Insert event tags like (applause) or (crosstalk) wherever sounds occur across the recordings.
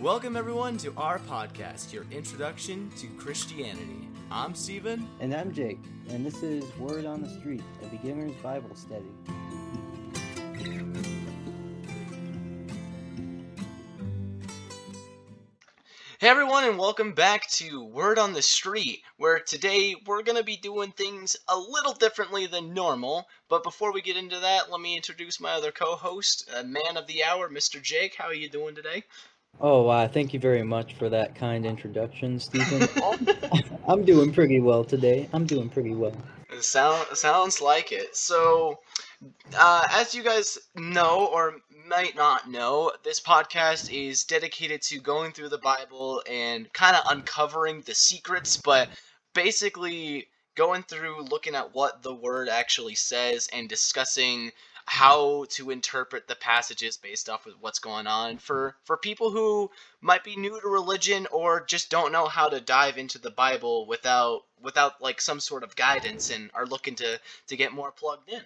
Welcome, everyone, to our podcast, your introduction to Christianity. I'm Stephen. And I'm Jake, and this is Word on the Street, a beginner's Bible study. Hey, everyone, and welcome back to Word on the Street, where today we're going to be doing things a little differently than normal. But before we get into that, let me introduce my other co host, uh, man of the hour, Mr. Jake. How are you doing today? Oh, uh, thank you very much for that kind introduction, Stephen. (laughs) (laughs) I'm doing pretty well today. I'm doing pretty well. Sound, sounds like it. So, uh, as you guys know or might not know, this podcast is dedicated to going through the Bible and kind of uncovering the secrets, but basically going through looking at what the word actually says and discussing how to interpret the passages based off of what's going on for for people who might be new to religion or just don't know how to dive into the bible without without like some sort of guidance and are looking to to get more plugged in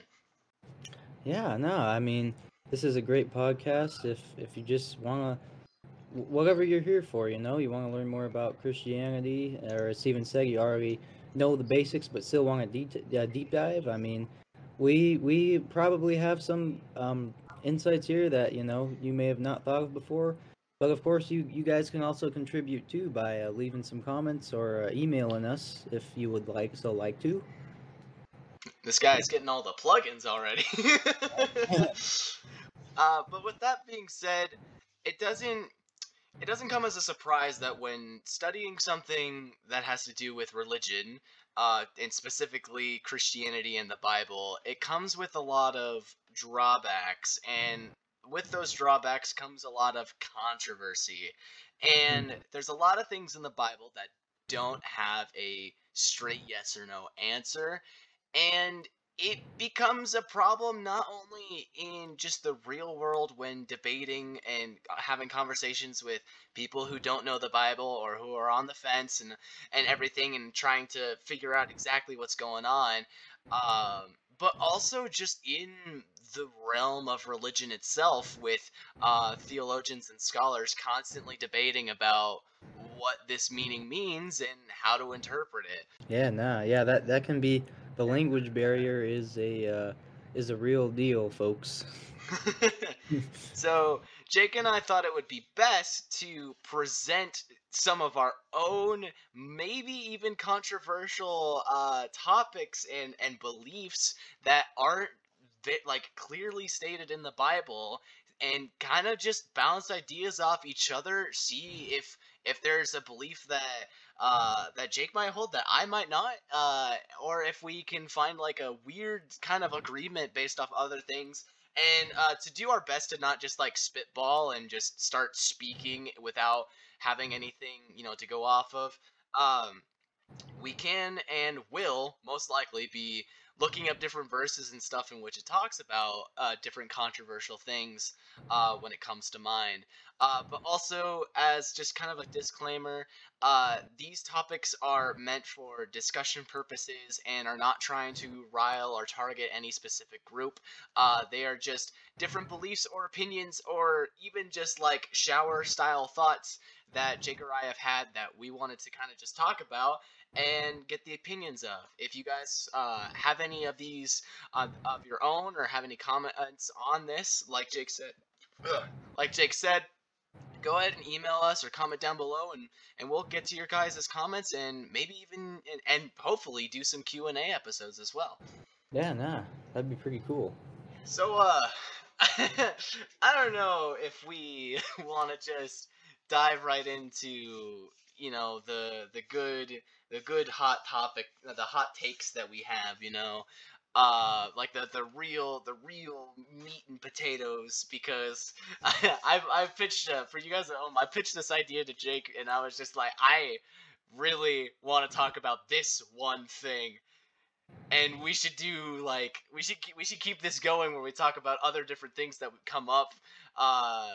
Yeah, no, I mean, this is a great podcast. If if you just want to, whatever you're here for, you know, you want to learn more about Christianity, or as Stephen said, you already know the basics, but still want a deep uh, deep dive. I mean, we we probably have some um, insights here that you know you may have not thought of before. But of course, you, you guys can also contribute too by uh, leaving some comments or uh, emailing us if you would like so like to. this guy's getting all the plugins already (laughs) uh, but with that being said it doesn't it doesn't come as a surprise that when studying something that has to do with religion uh, and specifically christianity and the bible it comes with a lot of drawbacks and with those drawbacks comes a lot of controversy. And there's a lot of things in the bible that don't have a straight yes or no answer. And it becomes a problem not only in just the real world when debating and having conversations with people who don't know the bible or who are on the fence and and everything and trying to figure out exactly what's going on um, but also just in the realm of religion itself with uh, theologians and scholars constantly debating about what this meaning means and how to interpret it. Yeah, nah, yeah, that that can be the language barrier is a uh, is a real deal, folks. (laughs) so Jake and I thought it would be best to present some of our own, maybe even controversial uh, topics and and beliefs that aren't like clearly stated in the Bible, and kind of just bounce ideas off each other. See if if there's a belief that uh, that Jake might hold that I might not, uh, or if we can find like a weird kind of agreement based off other things, and uh, to do our best to not just like spitball and just start speaking without having anything you know to go off of. Um, we can and will most likely be looking up different verses and stuff in which it talks about uh, different controversial things uh, when it comes to mind. Uh, but also, as just kind of a disclaimer, uh, these topics are meant for discussion purposes and are not trying to rile or target any specific group. Uh, they are just different beliefs or opinions, or even just like shower style thoughts that Jake or I have had that we wanted to kind of just talk about and get the opinions of. If you guys uh, have any of these uh, of your own or have any comments on this, like Jake said, like Jake said, go ahead and email us or comment down below, and and we'll get to your guys' comments and maybe even and, and hopefully do some Q and A episodes as well. Yeah, nah, that'd be pretty cool. So uh, (laughs) I don't know if we (laughs) want to just dive right into you know the the good the good hot topic the hot takes that we have you know uh like the the real the real meat and potatoes because I, (laughs) I've I've pitched uh, for you guys at home I pitched this idea to Jake and I was just like I really want to talk about this one thing and we should do like we should keep, we should keep this going where we talk about other different things that would come up uh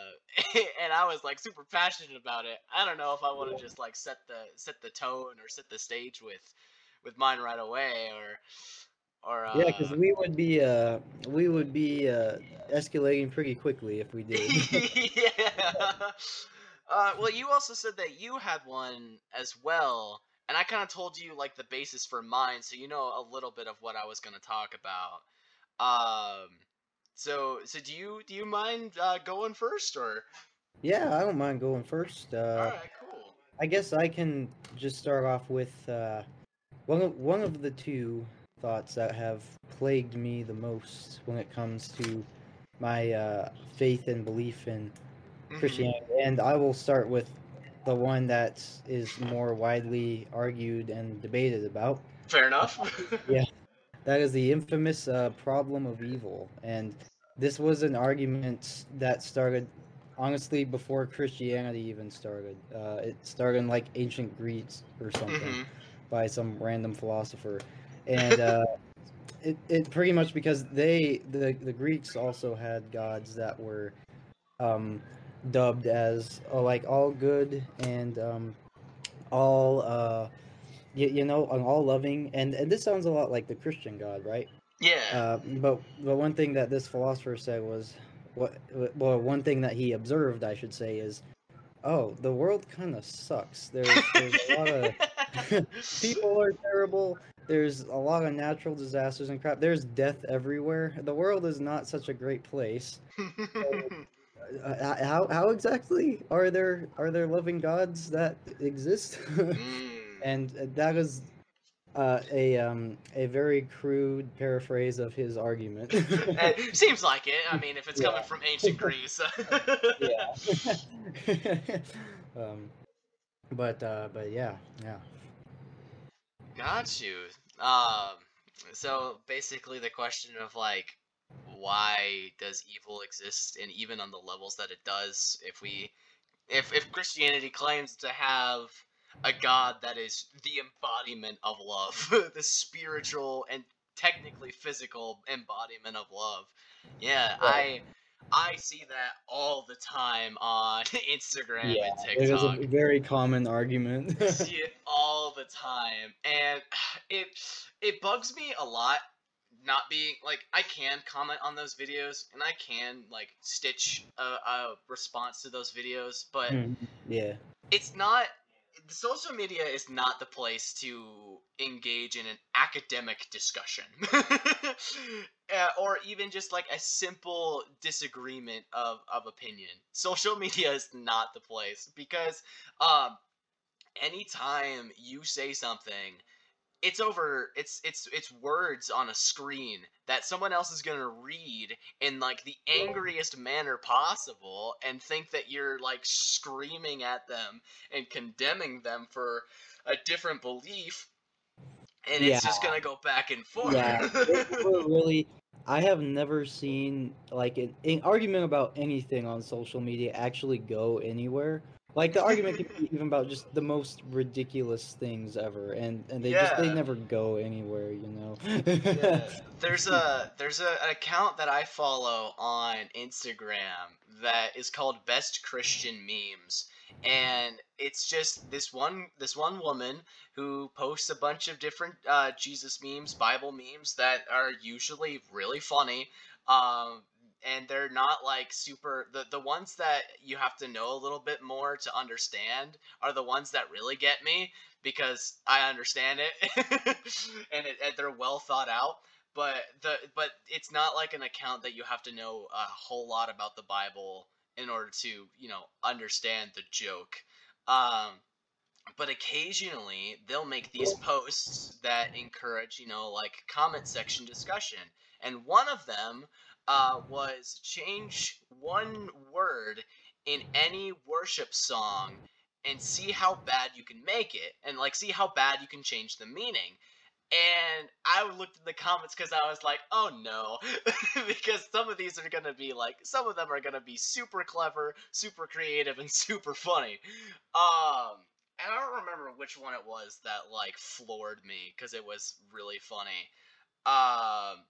(laughs) and i was like super passionate about it. I don't know if i want to just like set the set the tone or set the stage with with mine right away or or uh, Yeah, because we would be uh we would be uh escalating pretty quickly if we did. (laughs) yeah. Uh, well, you also said that you had one as well, and I kind of told you like the basis for mine, so you know a little bit of what I was gonna talk about. Um, so so do you do you mind uh, going first or? Yeah, I don't mind going first. All Uh, right, cool. I guess I can just start off with uh, one of one of the two thoughts that have plagued me the most when it comes to my uh, faith and belief in Mhm. Christianity, and I will start with the one that is more widely argued and debated about. Fair enough. (laughs) Yeah. That is the infamous uh, problem of evil, and this was an argument that started honestly before Christianity even started. Uh, it started in like ancient Greece or something Mhm. by some random philosopher, and uh, (laughs) it it pretty much because they the the Greeks also had gods that were um, dubbed as uh, like all good and um, all uh, you, you know um, all loving, and and this sounds a lot like the Christian God, right? Yeah. Uh, but but one thing that this philosopher said was what well one thing that he observed I should say is oh the world kind of sucks. There's there's a lot of (laughs) people are terrible. There's a lot of natural disasters and crap. There's death everywhere. The world is not such a great place. (laughs) Uh, how how exactly are there are there loving gods that exist? (laughs) Mm. and uh, that is uh, a um a very crude paraphrase of his argument. (laughs) Uh, seems like it. I mean, if it's coming from ancient Greece. (laughs) yeah. um, but uh, but yeah, yeah. Got you. Um, so basically, the question of like, why does evil exist, and even on the levels that it does, if we, if if Christianity claims to have a God that is the embodiment of love, (laughs) the spiritual and technically physical embodiment of love, yeah, I. I see that all the time on (laughs) Instagram Yeah, and TikTok. it is a very common argument. I see (laughs) it all the time and (sighs) it it bugs me a lot not being like i can comment on those videos and i can like stitch a, a response to those videos but Mm, yeah, it's not the social media is not the place to engage in an academic discussion. (laughs) Uh, or even just like a simple disagreement of, of opinion. Social media is not the place because um anytime you say something it's over it's it's it's words on a screen that someone else is going to read in like the angriest manner possible and think that you're like screaming at them and condemning them for a different belief and it's just going to go back and forth yeah. (laughs) Really, I have never seen like an, an argument about anything on social media actually go anywhere. Like the argument can be (laughs) even about just the most ridiculous things ever, and and they just they never go anywhere, you know. Yeah. (laughs) There's a there's a, an account that I follow on Instagram that is called Best Christian Memes, and it's just this one this one woman who posts a bunch of different uh, Jesus memes, Bible memes that are usually really funny. Um, and they're not like super the the ones that you have to know a little bit more to understand are the ones that really get me because I understand it (laughs) and, it, and they're well thought out. But the but it's not like an account that you have to know a whole lot about the Bible in order to you know understand the joke. Um, but occasionally they'll make these posts that encourage you know like comment section discussion, and one of them uh, was change one word in any worship song and see how bad you can make it and like see how bad you can change the meaning. And i looked at the comments because i was like oh no. (laughs) Because some of these are gonna be like some of them are gonna be super clever super creative and (laughs) super funny. Um and i don't remember which one it was that like floored me because it was really funny. Um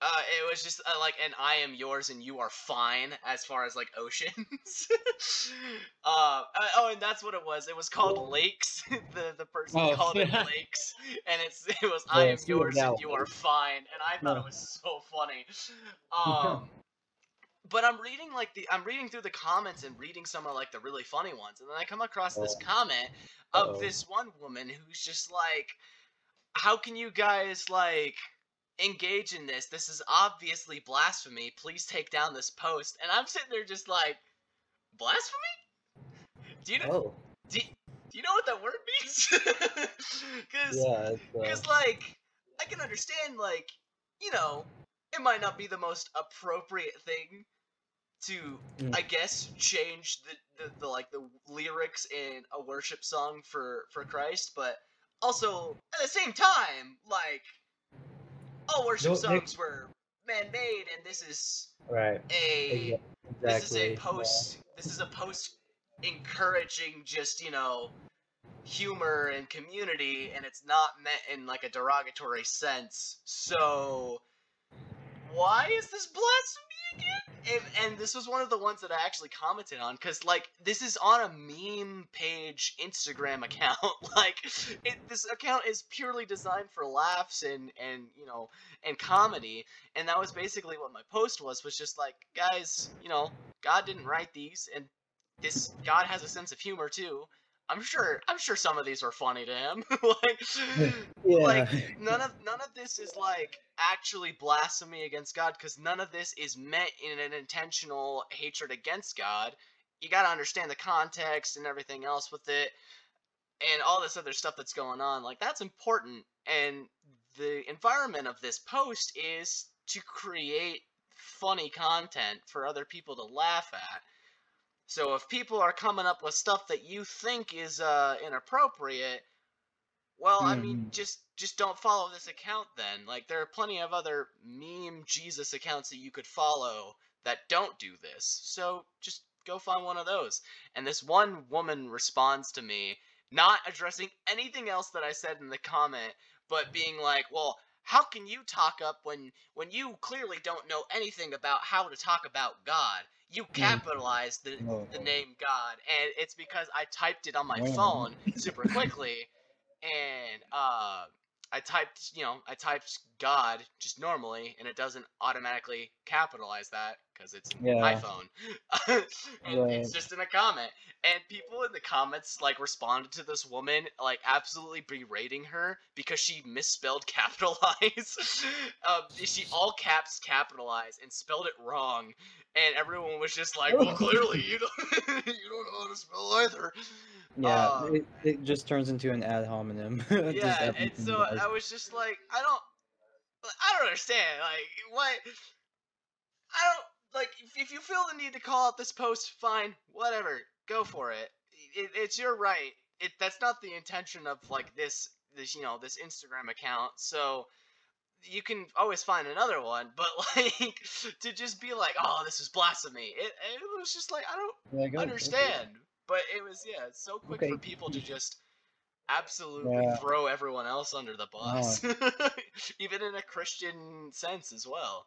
uh, it was just uh, like and "I am yours and you are fine" as far as like oceans. (laughs) uh, uh, oh, and that's what it was. It was called Lakes. (laughs) the the person Oh, called it. (laughs) Lakes, and it's it was "I am yours and you are fine," and I thought it was so funny. Um, but I'm reading like the I'm reading through the comments and reading some of like the really funny ones, and then I come across this Oh. comment of Uh-oh. this one woman who's just like, "How can you guys like engage in this? This is obviously blasphemy. Please take down this post." And I'm sitting there just like, blasphemy? Do you know? Oh, Do, do you know what that word means? (laughs) Because yeah. It's, uh, because like I can understand like you know it might not be the most appropriate thing to Mm. I guess change the, the, the like the lyrics in a worship song for for Christ, but also at the same time like all worship Don't make- songs were man-made and this is right. a Exactly. this is a post this is a post encouraging just you know humor and community and it's not meant in like a derogatory sense so why is this blasphemy again and, and this was one of the ones that i actually commented on because like this is on a meme page instagram account. (laughs) Like it, this account is purely designed for laughs and and you know and comedy. And that was basically what my post was was just like guys you know god didn't write these and this god has a sense of humor too. I'm sure i'm sure some of these were funny to him. (laughs) Like (laughs) Yeah. like none of none of this is like actually blasphemy against god because none of this is meant in an intentional hatred against god. You got to understand the context and everything else with it and all this other stuff that's going on like that's important and the environment of this post is to create funny content for other people to laugh at. So if people are coming up with stuff that you think is uh, inappropriate well i mean Mhm. just just don't follow this account then. Like there are plenty of other meme jesus accounts that you could follow that don't do this. So just go find one of those. And this one woman responds to me not addressing anything else that i said in the comment but being like well how can you talk up when when you clearly don't know anything about how to talk about god? You capitalize the, Oh. the name god. And it's because i typed it on my phone super (laughs) quickly and uh I typed, you know, I typed God just normally, and it doesn't automatically capitalize that because it's an Yeah. iPhone. (laughs) and Right. It's just in a comment, and people in the comments like responded to this woman like absolutely berating her because she misspelled (laughs) capitalize. (laughs) um, she all caps capitalize and spelled it wrong, and everyone was just like, "Well, clearly you don't, you don't know how to spell either." yeah. uh, it, it just turns into an ad hominem. Yeah, and so does. I was just like, I don't, I don't understand. Like, what? Like. If, if you feel the need to call out this post, fine, whatever, go for it. it. It's your right. It that's not the intention of like this this you know this Instagram account. So you can always find another one, but (laughs) like to just be like, oh, this is blasphemy. It it was just like I don't Yeah, go- understand. But it was yeah, it's so quick Okay. for people to just absolutely Yeah. throw everyone else under the bus, (laughs) even in a Christian sense as well.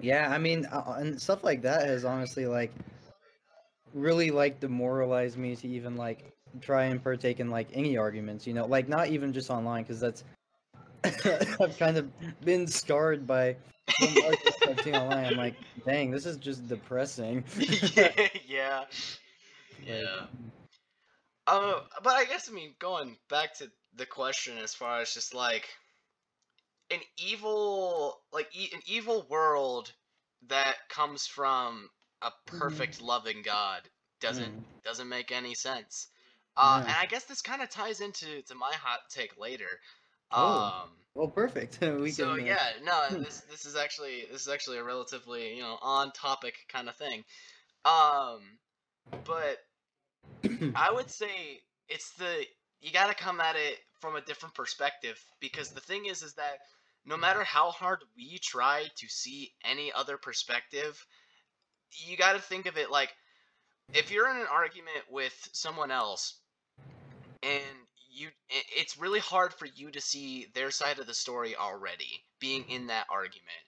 Yeah, I mean, uh, and stuff like that has honestly like really like demoralized me to even like try and partake in like any arguments. You know, like not even just online because that's (laughs) I've kind of been scarred by some I've seen online. I'm like, dang, this is just depressing. yeah, (laughs) yeah, yeah. Uh, but I guess I mean going back to the question as far as just like an evil, like e- an evil world that comes from a perfect loving God doesn't Mm. doesn't make any sense. Uh, Yeah. And I guess this kind of ties into to my hot take later. Oh, Um, Well, perfect. (laughs) we so can. uh, yeah, no, (laughs) hmm. this this is actually this is actually a relatively you know on topic kind of thing. Um, but (coughs) I would say it's the you got to come at it from a different perspective because the thing is is that no matter how hard we try to see any other perspective, you got to think of it like if you're in an argument with someone else and you it's really hard for you to see their side of the story already being in that argument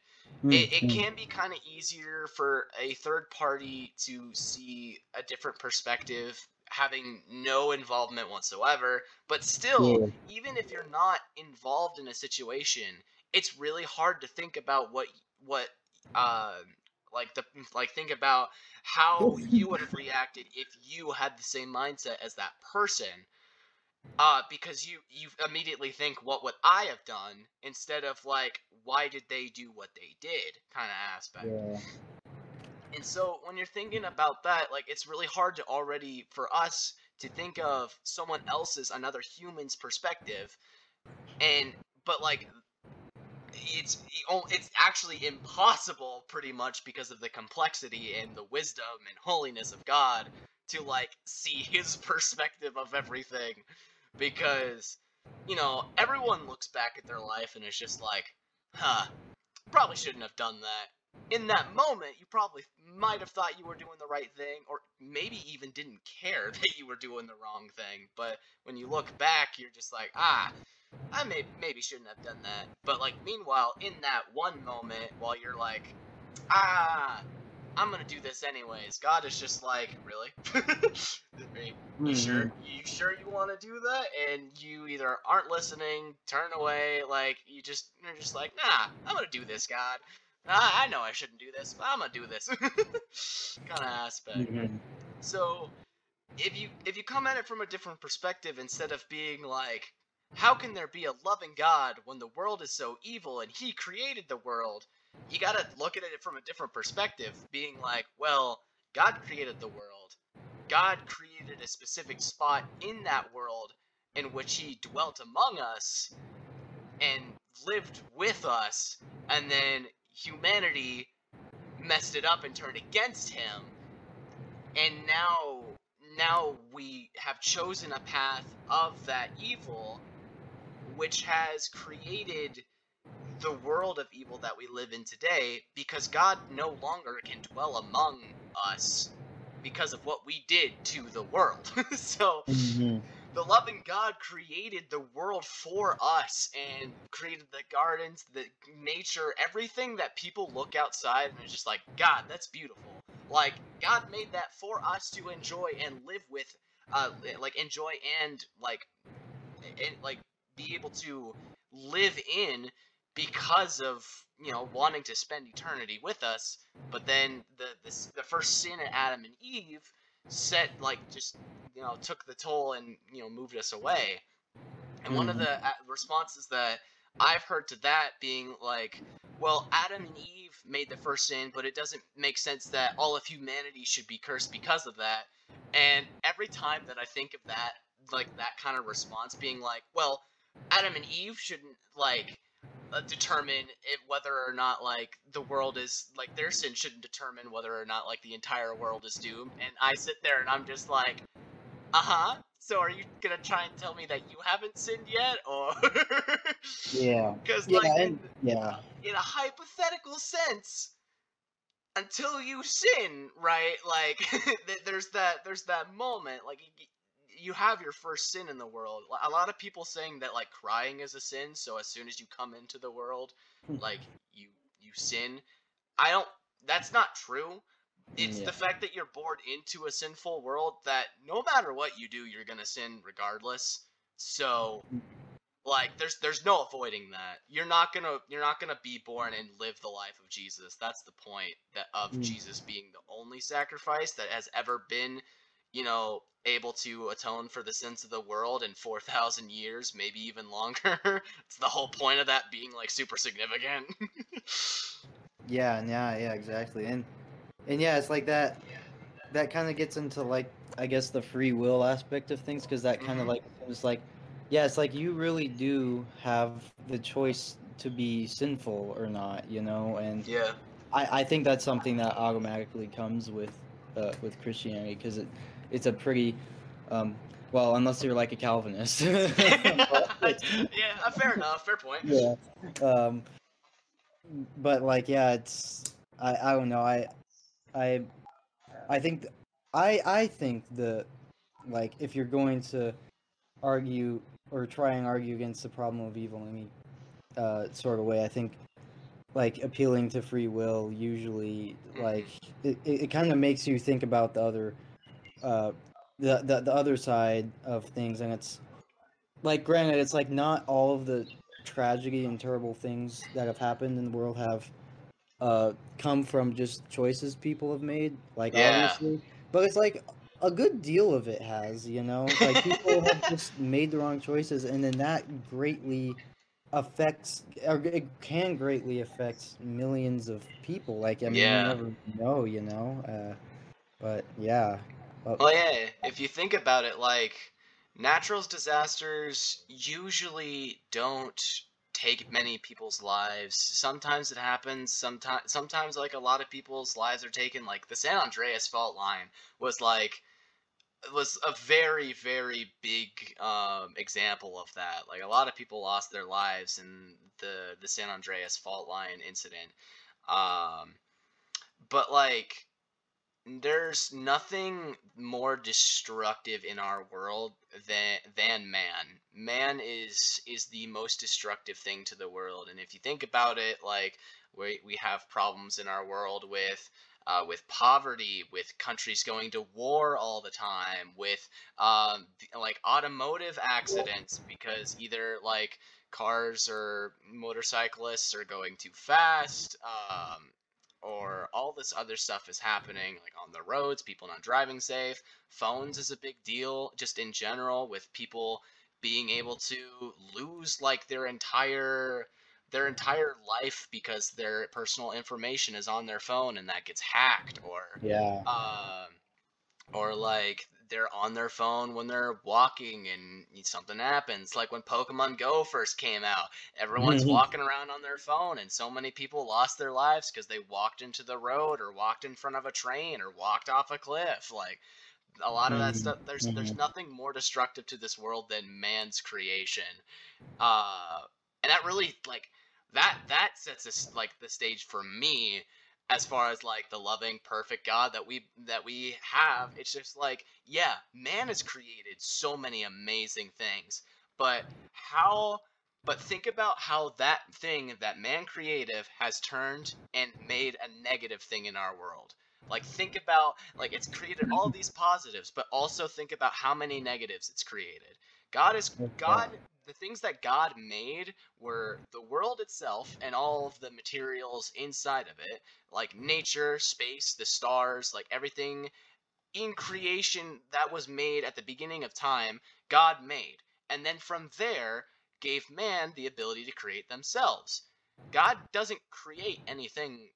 mm, it, it mm. can be kind of easier for a third party to see a different perspective having no involvement whatsoever but still Yeah. even if you're not involved in a situation it's really hard to think about what what uh Like the like think about how you would have (laughs) reacted if you had the same mindset as that person. Uh, because you you immediately think what would I have done instead of like why did they do what they did kind of aspect. Yeah. And so when you're thinking about that, like it's really hard to already for us to think of someone else's another human's perspective and but like it's it's actually impossible pretty much because of the complexity and the wisdom and holiness of God to like see (laughs) his perspective of everything because you know everyone looks back at their life and is just like huh probably shouldn't have done that in that moment, you probably might have thought you were doing the right thing, or maybe even didn't care (laughs) that you were doing the wrong thing. But when you look back, you're just like, ah, I may maybe shouldn't have done that. But like, meanwhile, in that one moment, while you're like, ah, I'm gonna do this anyways, God is just like, really? (laughs) you mm-hmm. sure? You sure you want to do that? And you either aren't listening, turn away, like you just you're just like, nah, I'm gonna do this, God. I, I know I shouldn't do this, but I'm gonna do this (laughs) kind of aspect. Mm-hmm. So if you if you come at it from a different perspective instead of being like, how can there be a loving God when the world is so evil and He created the world? You gotta look at it from a different perspective, being like, well, God created the world. God created a specific spot in that world in which He dwelt among us and lived with us, and then humanity messed it up and turned against him and now now we have chosen a path of that evil which has created the world of evil that we live in today because God no longer can dwell among us because of what we did to the world. (laughs) so mm-hmm the loving God created the world for us and created the gardens, the nature, everything that people look outside and it's just like, God, that's beautiful. Like God made that for us to enjoy and live with, uh, like enjoy and like, and like be able to live in because of you know wanting to spend eternity with us. But then the the, the first sin of Adam and Eve set like just you know took the toll and you know moved us away. And one of mm-hmm. the uh, responses that I've heard to that being like, well, Adam and Eve made the first sin, but it doesn't make sense that all of humanity should be cursed because of that. And every time that I think of that, like that kind of response being like, well, Adam and Eve shouldn't like uh, determine if, whether or not like the world is like their sin shouldn't determine whether or not like the entire world is doomed. And I sit there and I'm just like, uh huh. So are you gonna try and tell me that you haven't sinned yet, (laughs) or? yeah. Because yeah, like, and, yeah. In a hypothetical sense, until you sin, right? Like, (laughs) there's that there's that moment, like you have your first sin in the world. A lot of people saying that like crying is a sin, so as soon as you come into the world, hmm. like you you sin. I don't. That's not true. It's yeah. the fact that you're born into a sinful world that no matter what you do, you're gonna sin regardless. So, like, there's there's no avoiding that. You're not gonna you're not gonna be born and live the life of Jesus. That's the point that of mm. Jesus being the only sacrifice that has ever been, you know, able to atone for the sins of the world in 4,000 years, maybe even longer. (laughs) it's the whole point of that being like super significant. (laughs) yeah, yeah, yeah, exactly. And and yeah, it's like that. That kind of gets into like I guess the free will aspect of things because that kind of mm-hmm. like it's like, yeah, it's like you really do have the choice to be sinful or not, you know, and yeah, I I think that's something that automatically comes with uh, with Christianity because it it's a pretty um, well, unless you're like a Calvinist. (laughs) yeah, fair enough. Fair point. Yeah. Um, but like, yeah, it's I I don't know. I I I think I I think the like if you're going to argue or try and argue against the problem of evil in any uh, sort of way, I think like appealing to free will usually like it, it, it kind of makes you think about the other uh the, the the other side of things and it's like granted it's like not all of the tragedy and terrible things that have happened in the world have uh come from just choices people have made, like Yeah. obviously. But it's like a good deal of it has, you know, like (laughs) people have just made the wrong choices, and then that greatly affects or it can greatly affect millions of people. Like I mean, Yeah. you never know, you know. Uh, but yeah, Uh, Well, yeah, if you think about it, like natural disasters usually don't take many people's lives. Sometimes it happens. Sometimes, sometimes like a lot of people's lives are taken. Like the San Andreas fault line was like was a very very big um, example of that. Like a lot of people lost their lives in the the San Andreas fault line incident. Um, but like there's nothing more destructive in our world than than man. Man is is the most destructive thing to the world, and if you think about it, like we we have problems in our world with. Uh, with poverty, with countries going to war all the time, with um, like automotive accidents because either like cars or motorcyclists are going too fast, um, or all this other stuff is happening like on the roads people not driving safe. Phones is a big deal just in general with people being able to lose like their entire their entire life because their personal information is on their phone and that gets hacked or yeah, um, or like they're on their phone when they're walking and something happens. Like when Pokemon Go first came out, everyone's Mhm. walking around on their phone, and so many people lost their lives because they walked into the road or walked in front of a train or walked off a cliff. Like a lot of that Mhm, stuff. There's there's mhm. nothing more destructive to this world than man's creation, uh, and that really like that that sets us like the stage for me as far as like the loving perfect god that we that we have it's just like yeah man has created so many amazing things. But how but think about how that thing that man creative has turned and made a negative thing in our world. Like think about like it's created all (laughs) these positives but also think about how many negatives it's created. God is god the things that god made were mm-hmm. the world itself and all of the materials inside of it like nature space the stars like everything in creation that was made at the beginning of time god made. And then from there gave man the ability to create themselves. God doesn't create anything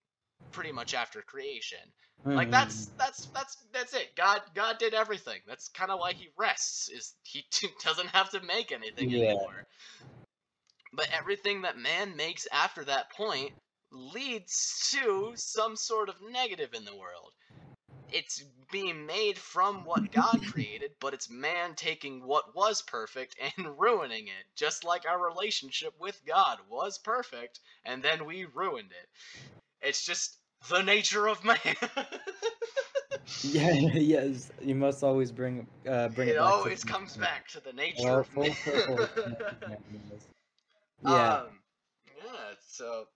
pretty much after creation. Like Mhm. that's that's that's that's it. God god did everything. That's kind of why he rests is he (laughs) doesn't have to make anything Yeah. anymore. But everything that man makes after that point leads to some sort of negative in the world. It's being made from what god (laughs) created but it's man taking what was perfect (laughs) and ruining it just like our relationship with god was perfect and then we ruined it it's just the nature of man (laughs) Yeah, (laughs) yes, you must always bring uh bring it, it always comes back to the nature Well, of man. (laughs) Yeah, Um, yeah. So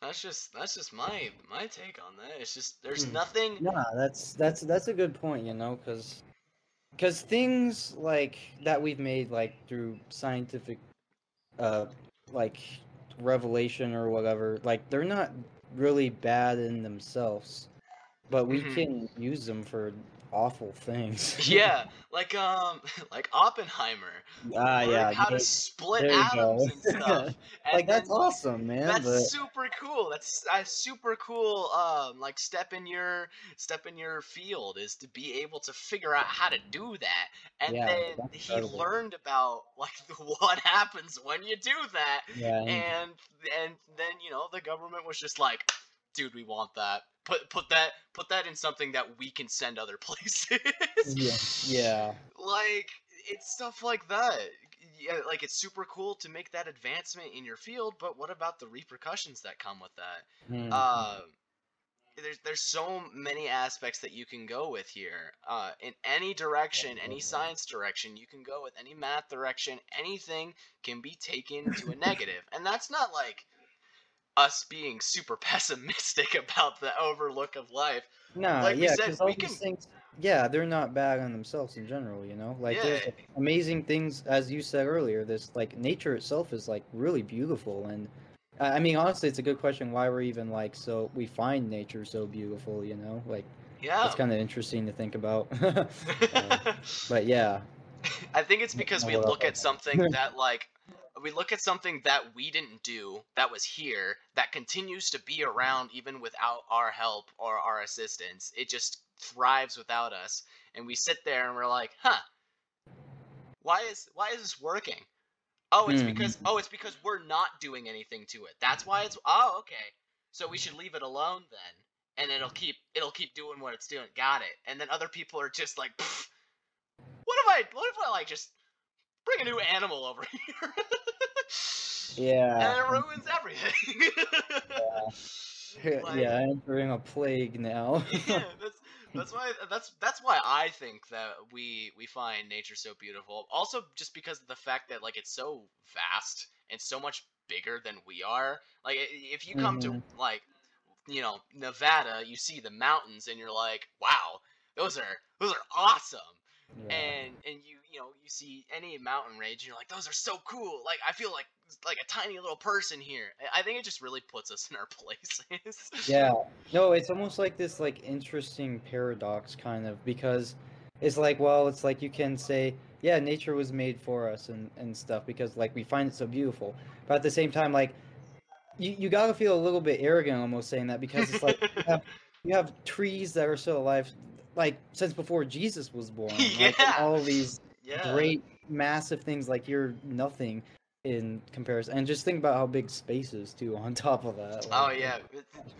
that's just that's just my my take on that. It's just there's Hmm. nothing. Nah, that's that's that's a good point, you know, because because things like that we've made like through scientific, uh, like revelation or whatever, like they're not really bad in themselves, but we Mhm. can use them for awful things. (laughs) Yeah, like um, (laughs) like Oppenheimer. ah, learned yeah, how to split atoms go. and (laughs) stuff. And like that's awesome, man. That's but super cool. That's a super cool. Um, like step in your step in your field is to be able to figure out how to do that. And Yeah, then he incredible. learned about like what happens when you do that. yeah, And and then you know the government was just like, dude, we want that. Put put that put that in something that we can send other (laughs) places. yeah, yeah. like it's stuff like that yeah, like it's super cool to make that advancement in your field but what about the repercussions that come with that Hmm. um there's there's so many aspects that you can go with here uh in any direction any science direction you can go with any math direction anything can be taken to a negative and that's not like us being super (laughs) pessimistic about the overlook of life Nah, like we yeah, said, because all we these can- things, yeah, they're not bad on themselves in general, you know. Like there's Yeah. amazing things, as you said earlier. This like nature itself is like really beautiful, and I I mean, honestly, it's a good question. Why we're even like so we find nature so beautiful, you know? Like Yeah. it's kind of interesting to think about. Uh, (laughs) (laughs) but yeah, I think it's because we look at something that like we look at something that we didn't do that was here that continues to be around even without our help or our assistance. It just thrives without us and we sit there and we're like, "Huh. Why is why is this working?" Oh, it's Hmm. because oh, it's because we're not doing anything to it. That's why it's oh, okay. So we should leave it alone then. And it'll keep it'll keep doing what it's doing. Got it. And then other people are just like, what if I what if I like just bring a new animal over (laughs) here? Yeah, and it ruins everything. Yeah. (laughs) Like- yeah, I'm entering a plague now. (laughs) yeah, (laughs) that's that's why that's that's why I think that we we find nature so beautiful. Also, just because of the fact that like it's so vast and so much bigger than we are. Like if you come to Mhm. like you know Nevada, you see the mountains and you're like, wow, those are those are awesome. Yeah. and and you you know you see any mountain range and you're like those are so cool like i feel like like a tiny little person here i think it just really puts us in our (laughs) places Yeah. No, it's almost like this like interesting paradox kind of because it's like well, it's like you can say, yeah, nature was made for us and and stuff because like we find it so beautiful. But at the same time like you you got to feel a little bit arrogant almost saying that because it's like you have, (laughs) you have trees that are still alive like since before Jesus was born. like, (laughs) all these yeah great massive things like you're nothing in comparison. And just think about how big space is too on (laughs) top of that. oh yeah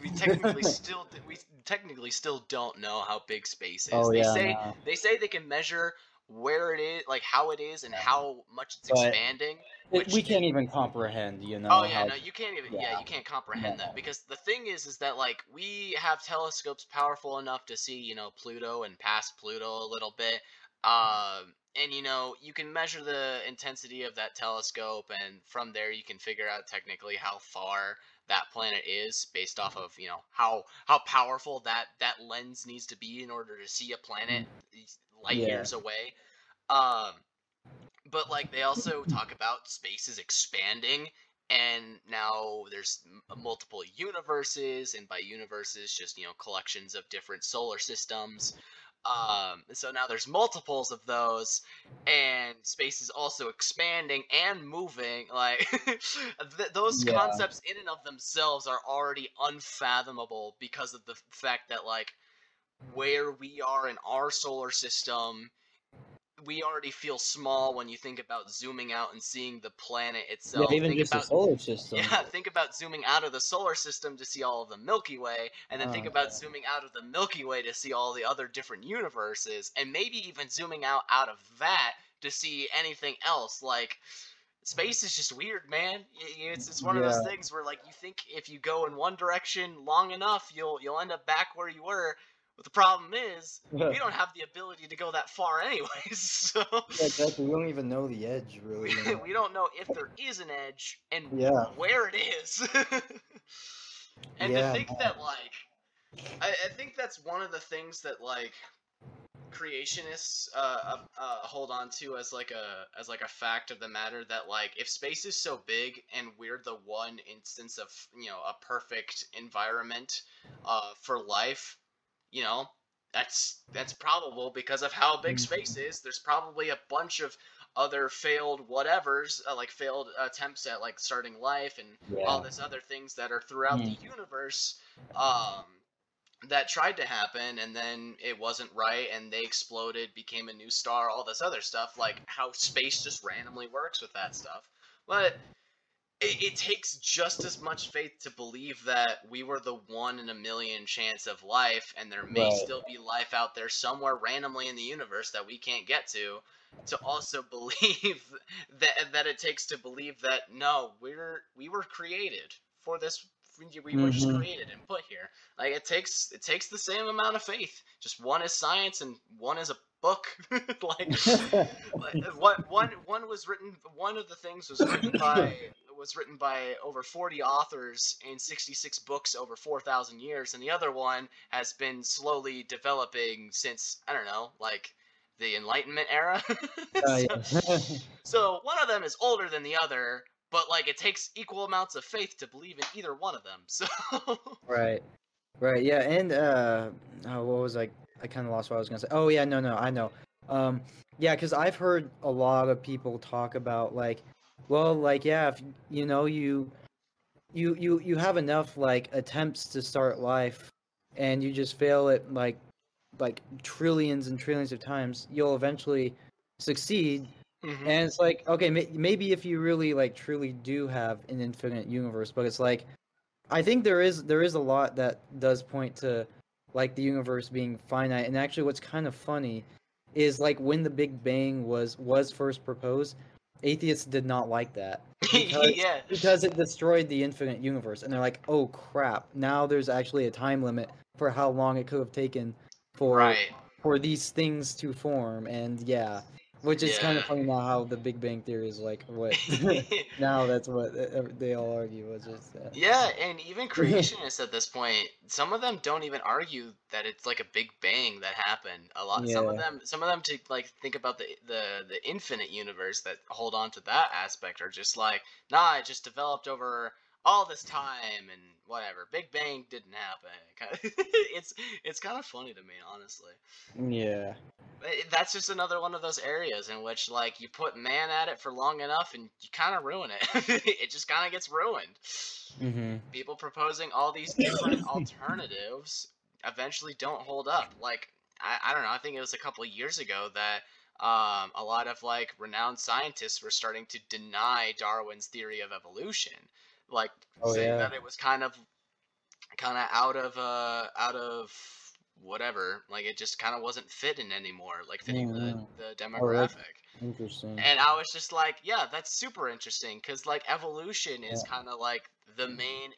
we technically (laughs) still we technically still don't know how big space is Oh they yeah. say they say they can measure where it is like how it is and how much it's But- expanding which we can't even comprehend, you know. Oh yeah, how- no, you can't even. Yeah, yeah. you can't comprehend No. that because the thing is, is that like we have telescopes powerful enough to see, you know, Pluto and past Pluto a little bit. Um, and you know, you can measure the intensity of that telescope, and from there you can figure out technically how far that planet is based off of you know how how powerful that that lens needs to be in order to see a planet light Yeah. years away. Um, but like they also talk about space is expanding and now there's multiple universes and by universes just you know collections of different solar systems um so now there's multiples of those and space is also expanding and moving like (laughs) th- those Yeah. concepts in and of themselves are already unfathomable because of the fact that like where we are in our solar system we already feel small when you think about zooming out and seeing the planet itself. yeah, even think just about the solar system. yeah, think about zooming out of the solar system to see all of the Milky Way, and then think Oh, about yeah. zooming out of the Milky Way to see all the other different universes, and maybe even zooming out out of that to see anything else. Like space is just weird, man. It's it's one of those things where like you think if you go in one direction long enough, you'll you'll end up back where you were. But the problem is, we (laughs) don't have the ability to go that far anyways. (laughs) So Yeah, exactly. We don't even know the edge, really. we, we don't know if there is an edge and Yeah. where it is. (laughs) and Yeah, to think man. that like I, I think that's one of the things that like creationists uh, uh, uh, hold on to as like a as like a fact of the matter that like if space is so big and we're the one instance of you know a perfect environment uh, for life you know that's that's probable because of how big Mm. space is there's probably a bunch of other failed whatevers uh, like failed attempts at like starting life and all this other things that are throughout Mm. the universe um that tried to happen and then it wasn't right and they exploded became a new star all this other stuff like how space just randomly works with that stuff but it, it takes just as much faith to believe that we were the one in a million chance of life and there may Right. still be life out there somewhere randomly in the universe that we can't get to to also (laughs) believe that that it takes to believe that no we're we were created for this we were just Mhm. created and put here like it takes it takes the same amount of faith just one is science and one is a book (laughs) like (laughs) like, one was written. One of the things was written by was written by over forty authors in sixty six books over four thousand years, and the other one has been slowly developing since I don't know, like the Enlightenment era. (laughs) Oh, so, yeah. so one of them is older than the other, but like it takes equal amounts of faith to believe in either one of them. (laughs) So Right. Right. Yeah. And uh, oh, what was I? I kind of lost what I was gonna say. Oh yeah. No. No. I know. Um. Yeah. Because I've heard a lot of people talk about like, well, like yeah, if you know you, you you you have enough like attempts to start life, and you just fail it like, like trillions and trillions of times, you'll eventually succeed. Mhm. And it's like, okay, may- maybe if you really like truly do have an infinite universe, but it's like, I think there is there is a lot that does point to like the universe being finite. And actually, what's kind of funny is like when the Big Bang was was first proposed, atheists did not like that (laughs) because- yeah. because it destroyed the infinite universe, and they're like, oh crap, now there's actually a time limit for how long it could have taken for Right. for these things to form, and yeah. Which is kind of funny now how the Big Bang Theory is like what (laughs) (laughs) now that's what they all argue was just uh, Yeah, and even (laughs) creationists at this point, some of them don't even argue that it's like a big bang that happened. A lot, some of them, some of them to like think about the the the infinite universe that hold on to that aspect are just like, nah, it just developed over all this time and whatever. Big bang didn't happen. (laughs) It's it's kind of funny to me, honestly. yeah That's just another one of those areas in which like you put man at it for long enough and you kind of ruin it. (laughs) it just kind of gets ruined mm-hmm. people proposing all these different alternatives eventually don't hold up. Like I, I don't know, I think it was a couple of years ago that um, a lot of like renowned scientists were starting to deny Darwin's theory of evolution, like Oh, saying yeah. that it was kind of kind of out of uh out of whatever, like it just kind of wasn't fitting anymore, like fitting Mhm. the, the Oh, demographic. interesting And I was just like, yeah, that's super interesting because like evolution is kind of like the main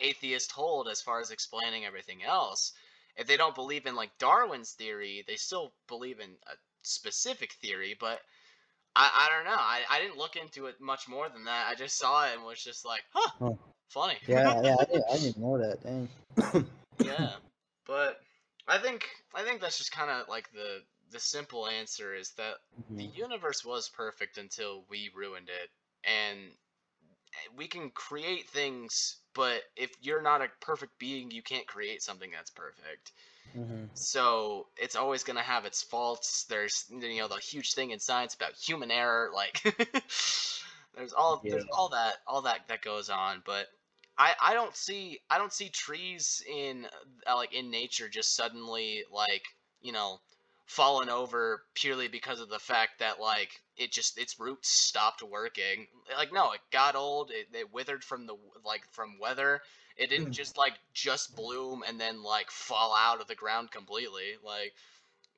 atheist hold as far as explaining everything else. If they don't believe in like Darwin's theory, they still believe in a specific theory, but I, I don't know. I, I didn't look into it much more than that. I just saw it and was just like, huh, Huh. funny. yeah yeah I didn't, I (laughs) didn't know that dang yeah but i think i think that's just kind of like the the simple answer is that the Mhm. universe was perfect until we ruined it and we can create things but if you're not a perfect being you can't create something that's perfect Mhm. so it's always going to have its faults. There's you know the huge thing in science about human error like (laughs) there's all there's all that all that that goes on but I, I don't see I don't see trees in uh, like in nature just suddenly like you know fallen over purely because of the fact that like it just its roots stopped working. Like no it got old it, it withered from the like from weather it didn't Mm. just like just bloom and then like fall out of the ground completely like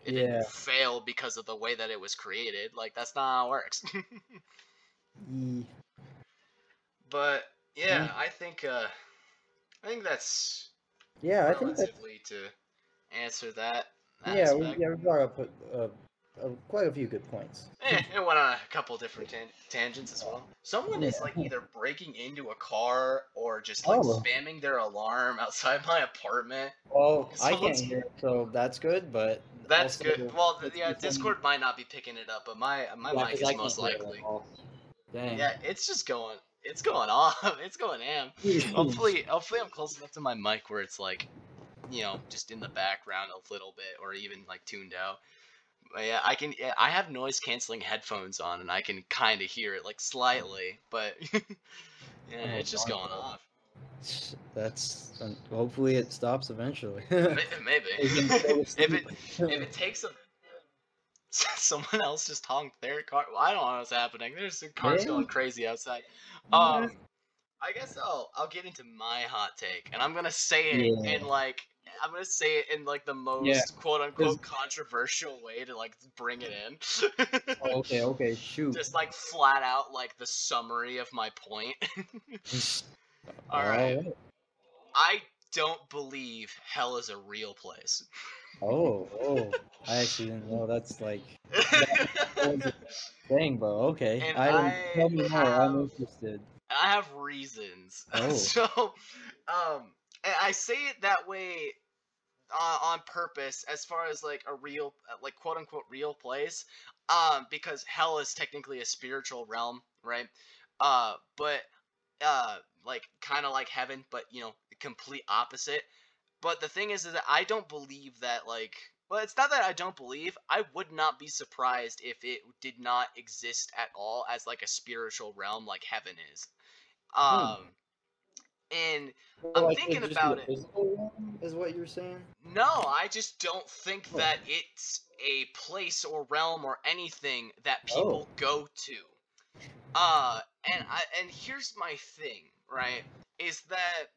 it Yeah. didn't fail because of the way that it was created like that's not how it works (laughs) Ye- but yeah Mm. i think uh i think that's yeah I think that's to answer that yeah we, yeah we brought up uh, uh, quite a few good points Eh, it went on a couple different tan- tangents as well. Someone is like either breaking into a car or just like Oh. spamming their alarm outside (laughs) my apartment. well (laughs) I can't hear it, so that's good but That's good. Well, th- it's yeah, Discord might not be picking it up, but my my yeah, mic is most hear it at likely. dang Yeah, it's just going. It's going (laughs) off. It's going am. Hopefully, hopefully I'm close enough to my mic where it's like, you know, just in the background a little bit, or even like tuned out. Yeah, I can. Yeah, I have noise canceling headphones on, and I can kind of hear it like slightly, but (laughs) yeah, Oh, it's just going off. That's um, hopefully it stops eventually. (laughs) Maybe We can go to if it if it takes a (laughs) someone else just honked their car. Well, I don't know what's happening. There's some cars Yeah. going crazy outside. Um, I guess I'll I'll get into my hot take, and I'm gonna say it Yeah. in like I'm gonna say it in like the most Yeah, quote unquote controversial way to like bring it in. Oh, okay, (laughs) okay, shoot. Just like flat out like the summary of my point. (laughs) All right. I don't believe hell is a real place. Oh, oh. I actually didn't know that's like (laughs) thing, bro. okay. And I, I tell me more. I'm interested. I have reasons. Oh. so, um, I say it that way uh, on purpose, as far as like a real, uh, like quote unquote real place, um, because hell is technically a spiritual realm, right? Uh, but uh, like kind of like heaven, but you know, the complete opposite. But the thing is, is that I don't believe that like. Well, it's not that I don't believe. I would not be surprised if it did not exist at all as like a spiritual realm like heaven is. Um, and I'm Like, thinking about it. Is what you're saying? No, I just don't think Oh. that it's a place or realm or anything that people Oh. go to. Uh, and I and here's my thing, right? Is that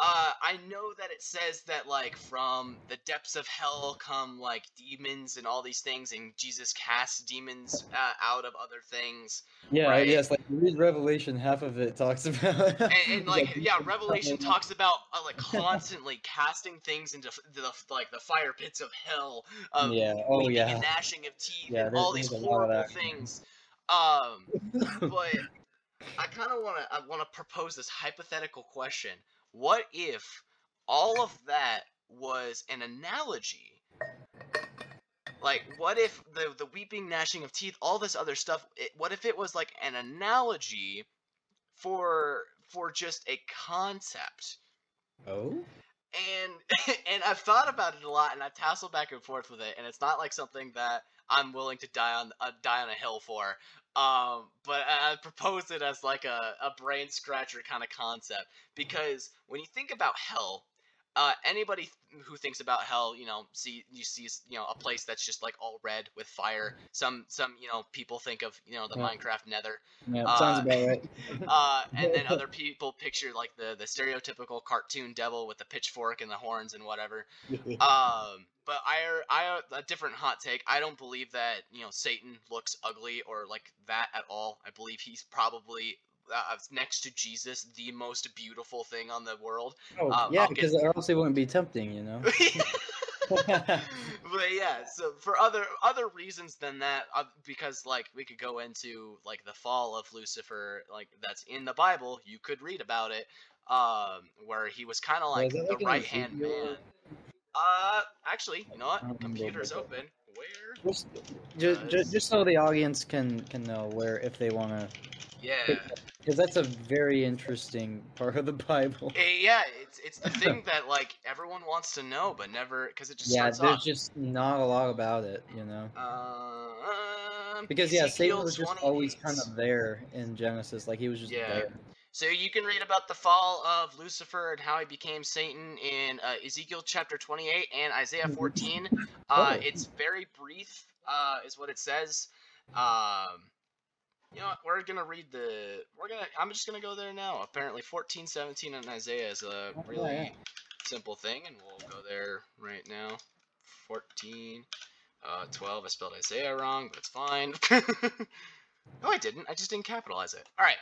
uh I know that it says that like from the depths of hell come like demons and all these things and Jesus casts demons uh, out of other things. Yeah, Right. yes. Like you read Revelation, half of it talks (laughs) about. And, and like (laughs) yeah, Revelation talks about uh, like constantly casting things into the like the fire pits of hell. Of yeah. Oh yeah. and gnashing of teeth Yeah, and all these there's a lot of horrible things. Um, (laughs) but I kind of want to I want to propose this hypothetical question: What if all of that was an analogy? Like, what if the the weeping, gnashing of teeth, all this other stuff? It, what if it was like an analogy for for just a concept? Oh. and (laughs) and I've thought about it a lot, and I've tasseled back and forth with it, and it's not like something that I'm willing to die on uh, die on a hill for. Um, but I, I propose it as like a, a brain scratcher kind of concept because when you think about hell, uh, anybody th- who thinks about hell, you know, see you see you know a place that's just like all red with fire. Some some you know people think of you know the Yeah. Minecraft Nether, Yeah, Uh, sounds about right. (laughs) uh, and then other (laughs) people picture like the the stereotypical cartoon devil with the pitchfork and the horns and whatever. (laughs) Um, but I I a different hot take. I don't believe that you know Satan looks ugly or like that at all. I believe he's probably uh, next to Jesus the most beautiful thing on the world. oh, um, yeah, get- because or else it wouldn't be tempting, you know. (laughs) but yeah, so for other other reasons than that, uh, because like we could go into like the fall of Lucifer, like that's in the Bible. You could read about it, um, where he was kind of like the like right hand man. Uh, actually, you know what? I don't remember Computer's open. Where? Just, just, just so the audience can can know where if they want to, Yeah. Because that's a very interesting part of the Bible. Eh, yeah, it's it's the thing (laughs) that like everyone wants to know, but never because it just Yeah, there's off. just not a lot about it, you know. Um, Because yeah, Ezekiel Satan was just always kind of there in Genesis, like he was just Yeah. there. So you can read about the fall of Lucifer and how he became Satan in uh, Ezekiel chapter 28 and Isaiah 14. Uh, Oh. It's very brief, uh, is what it says. Um, you know what? We're gonna read the. We're gonna. I'm just gonna go there now. Apparently, 14, 17, and Isaiah is a really yeah. simple thing, and we'll go there right now. 14, uh, 12. I spelled Isaiah wrong, but it's fine. (laughs) no, I didn't. I just didn't capitalize it. All right.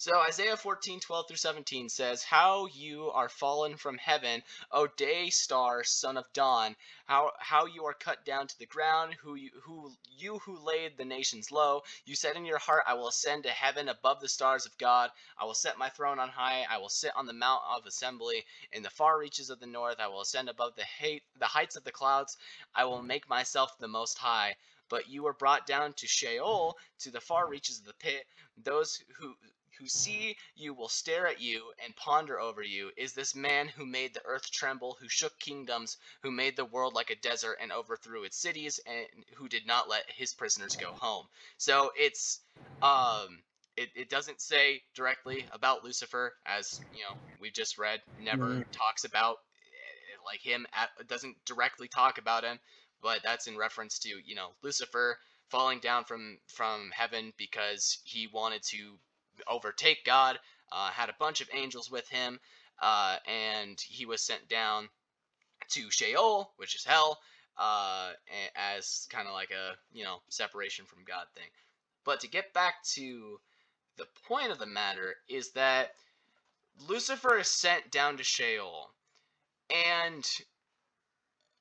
So Isaiah 14, 12 through 17 says, How you are fallen from heaven, O day star, son of dawn, how how you are cut down to the ground, who you who you who laid the nations low, you said in your heart, I will ascend to heaven above the stars of God, I will set my throne on high, I will sit on the mount of assembly, in the far reaches of the north, I will ascend above the height the heights of the clouds, I will make myself the most high. But you were brought down to Sheol, to the far reaches of the pit. Those who who see you will stare at you and ponder over you. Is this man who made the earth tremble, who shook kingdoms, who made the world like a desert and overthrew its cities, and who did not let his prisoners go home? So it's um it, it doesn't say directly about Lucifer, as you know we've just read. Never Mhm. talks about eh, like him. At, doesn't directly talk about him, but that's in reference to you know Lucifer falling down from from heaven because he wanted to overtake God. Uh, had a bunch of angels with him, uh, and he was sent down to Sheol, which is hell, uh, as kind of like a you know separation from God thing. But to get back to the point of the matter is that Lucifer is sent down to Sheol, and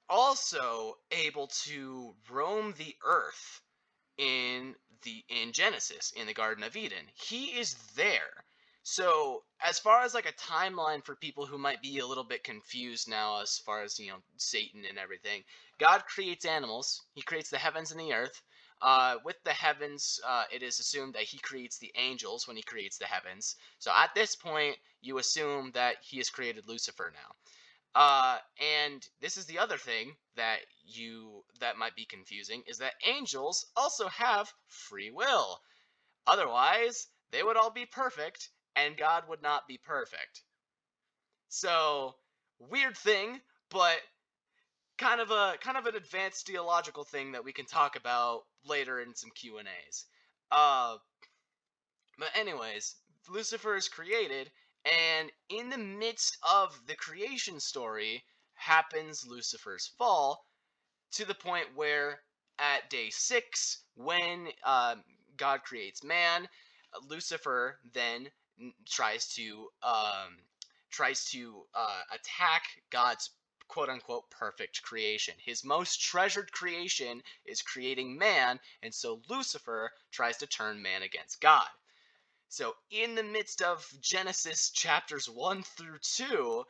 also able to roam the earth in the in Genesis in the Garden of Eden. He is there. So, as far as like a timeline for people who might be a little bit confused now as far as, you know, Satan and everything, God creates animals. He creates the heavens and the earth. Uh, with the heavens, uh, it is assumed that he creates the angels when he creates the heavens. So at this point, you assume that he has created Lucifer now. Uh, and this is the other thing that you that might be confusing is that angels also have free will. Otherwise, they would all be perfect, and God would not be perfect. So, weird thing, but kind of a kind of an advanced theological thing that we can talk about later in some Q and A's. Uh, but anyways, Lucifer is created, and in the midst of the creation story happens Lucifer's fall, to the point where at day six, when um, God creates man, Lucifer then tries to um, tries to uh, attack God's quote unquote perfect creation. His most treasured creation is creating man, and so Lucifer tries to turn man against God. So, in the midst of Genesis chapters 1 through 2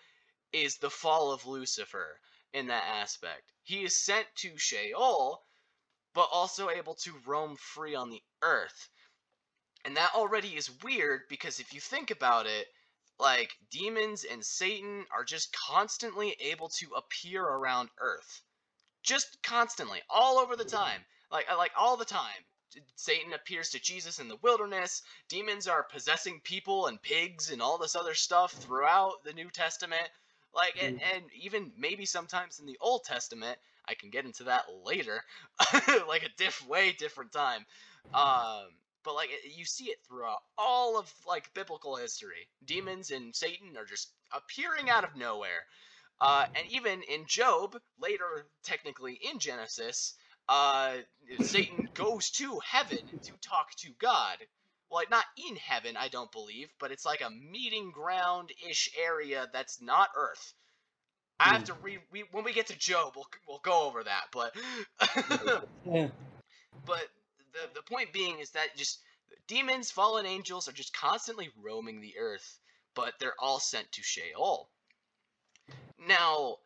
is the fall of Lucifer in that aspect. He is sent to Sheol, but also able to roam free on the earth. And that already is weird because if you think about it, like demons and Satan are just constantly able to appear around Earth, just constantly, all over the time, like like all the time. Satan appears to Jesus in the wilderness. Demons are possessing people and pigs and all this other stuff throughout the New Testament. Like and, mm. and even maybe sometimes in the Old Testament. I can get into that later, (laughs) like a diff way different time. Um, but like you see it throughout all of like biblical history. Demons and Satan are just appearing out of nowhere. Uh, and even in Job, later technically in Genesis, uh, Satan goes to heaven to talk to God. Well, like, not in heaven, I don't believe, but it's like a meeting ground ish area that's not Earth. I have to hmm. read we, when we get to Job. We'll we'll go over that, but (laughs) yeah. (laughs) but the the point being is that just demons, fallen angels are just constantly roaming the earth, but they're all sent to Sheol. Now,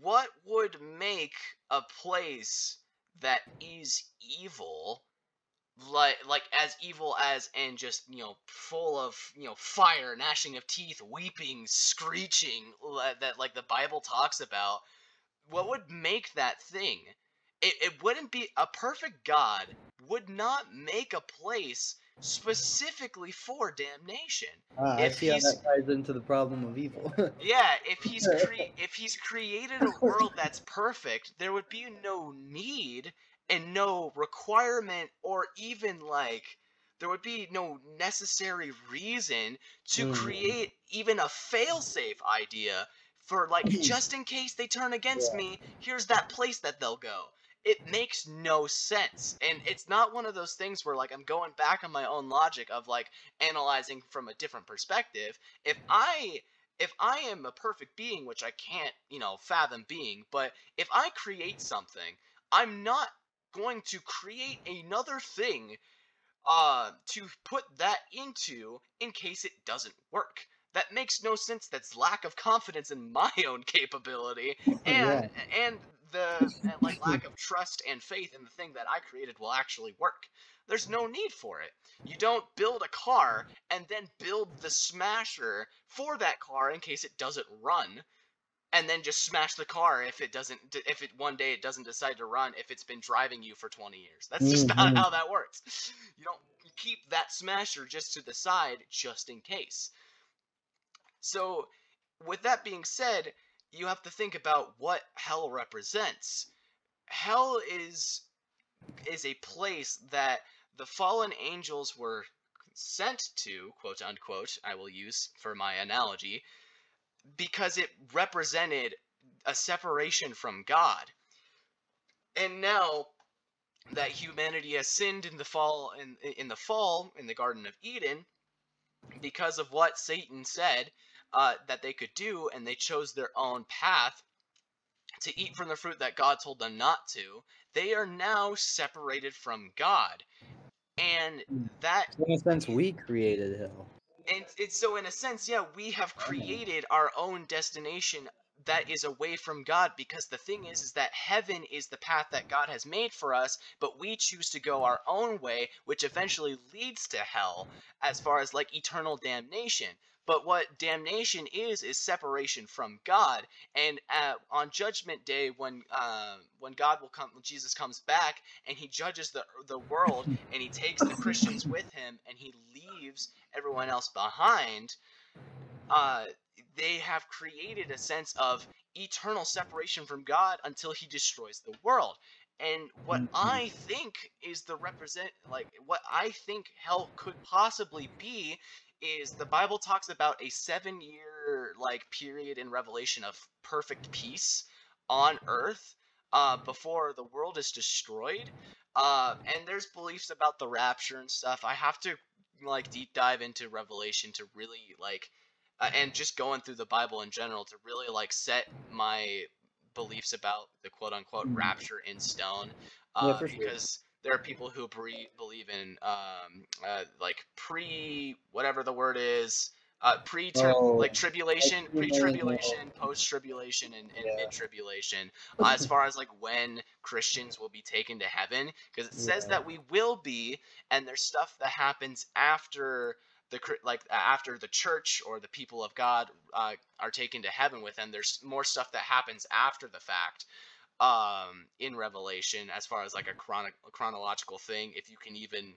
what would make a place that is evil like like as evil as and just you know full of you know fire gnashing of teeth weeping screeching that like the bible talks about what would make that thing? It, it wouldn't be a perfect god would not make a place specifically for damnation. Ah, I see how that ties into the problem of evil. (laughs) yeah, if he's cre- (laughs) if he's created a world that's perfect, there would be no need and no requirement or even like there would be no necessary reason to mm. create even a failsafe idea for like (laughs) just in case they turn against yeah. me, here's that place that they'll go it makes no sense. And it's not one of those things where like I'm going back on my own logic of like analyzing from a different perspective. If I if I am a perfect being, which I can't, you know, fathom being, but if I create something, I'm not going to create another thing uh to put that into in case it doesn't work that makes no sense that's lack of confidence in my (laughs) own capability and (laughs) yeah. and the like lack of trust and faith in the thing that I created will actually work. There's no need for it. You don't build a car and then build the smasher for that car in case it doesn't run and then just smash the car if it doesn't if it one day it doesn't decide to run if it's been driving you for 20 years. That's just mm-hmm. not how that works. You don't keep that smasher just to the side just in case. So with that being said, you have to think about what hell represents. Hell is is a place that the fallen angels were sent to, quote unquote, I will use for my analogy, because it represented a separation from God. And now that humanity has sinned in the fall in, in the fall in the garden of Eden because of what Satan said uh, that they could do, and they chose their own path to eat from the fruit that God told them not to, they are now separated from God. And hmm. that. In a sense, we created hell. And it's so, in a sense, yeah, we have created our own destination that is away from God because the thing is is that heaven is the path that God has made for us but we choose to go our own way which eventually leads to hell as far as like eternal damnation but what damnation is is separation from God and uh, on judgment day when uh, when God will come when Jesus comes back and he judges the the world (laughs) and he takes the Christians with him and he leaves everyone else behind uh, they have created a sense of eternal separation from God until he destroys the world. And what Mhm. I think is the represent like what I think hell could possibly be is the Bible talks about a 7 year like period in revelation of perfect peace on earth uh, before the world is destroyed. Uh, and there's beliefs about the rapture and stuff. I have to like deep dive into revelation to really like uh, and just going through the Bible in general to really like set my beliefs about the quote unquote Mhm. rapture in stone. Yeah, Uh, sure. because there are people who bre- believe in um, uh, like pre whatever the word is. Uh, pre Oh, like tribulation, pre tribulation, post tribulation, and, and Yeah. mid tribulation. Uh, as far as like when Christians will be taken to heaven, because it says Yeah. that we will be, and there's stuff that happens after the like after the church or the people of God uh, are taken to heaven with them. There's more stuff that happens after the fact um, in Revelation, as far as like a, chrono- a chronological thing, if you can even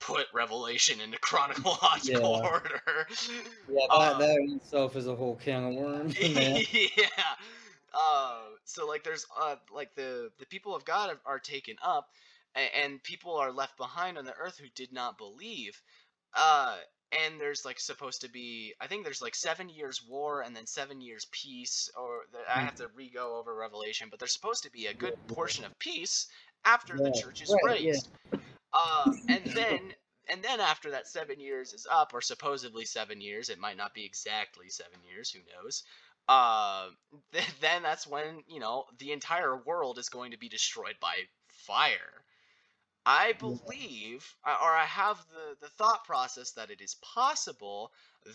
put Revelation into (laughs) chronological Yeah. order. Yeah, that, Um, that in itself is a whole can of worms, (laughs) yeah. Uh, so like there's uh like the the people of God are, are taken up, and, and people are left behind on the earth who did not believe. Uh, and there's like supposed to be I think there's like seven years war and then seven years peace. Or the, I have to re-go over Revelation, but there's supposed to be a good portion of peace after the church is right, yeah. raised. Uh, and (laughs) then and then after that seven years is up, or supposedly seven years, it might not be exactly seven years. Who knows? Uh, th- (laughs) then that's when you know the entire world is going to be destroyed by fire. I believe, uh, or I have the the thought process that it is possible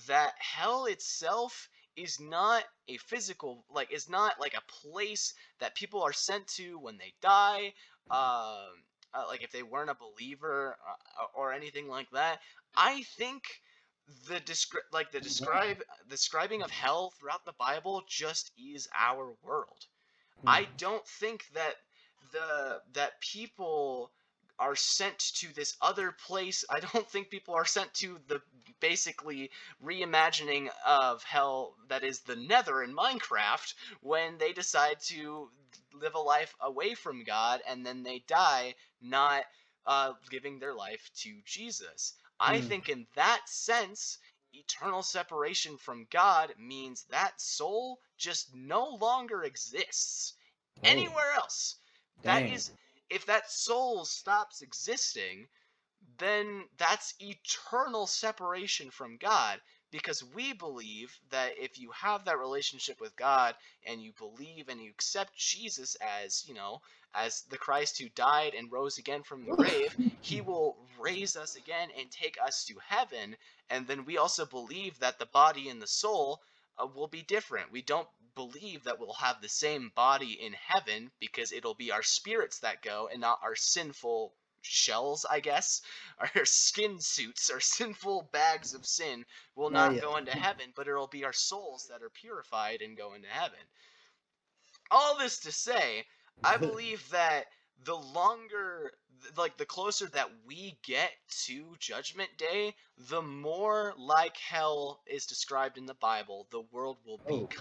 that hell itself is not a physical like is not like a place that people are sent to when they die um uh, like if they weren't a believer uh, or anything like that. I think the descri- like the describe describing of hell throughout the bible just is our world. I don't think that the that people are sent to this other place i don't think people are sent to the basically reimagining of hell that is the nether in minecraft when they decide to live a life away from god and then they die not uh, giving their life to jesus i Hmm. think in that sense eternal separation from god means that soul just no longer exists Oh, anywhere else that dang. is if that soul stops existing then that's eternal separation from God because we believe that if you have that relationship with God and you believe and you accept Jesus as, you know, as the Christ who died and rose again from the grave, he will raise us again and take us to heaven. And then we also believe that the body and the soul uh, will be different. We don't believe that we'll have the same body in heaven because it'll be our spirits that go and not our sinful shells, I guess. (laughs) Our skin suits, our sinful bags of sin will Oh, not go into (laughs) heaven, but it'll be our souls that are purified and go into heaven. All this to say, I (laughs) believe that the longer like the closer that we get to judgment day the more like hell is described in the bible the world will Oh.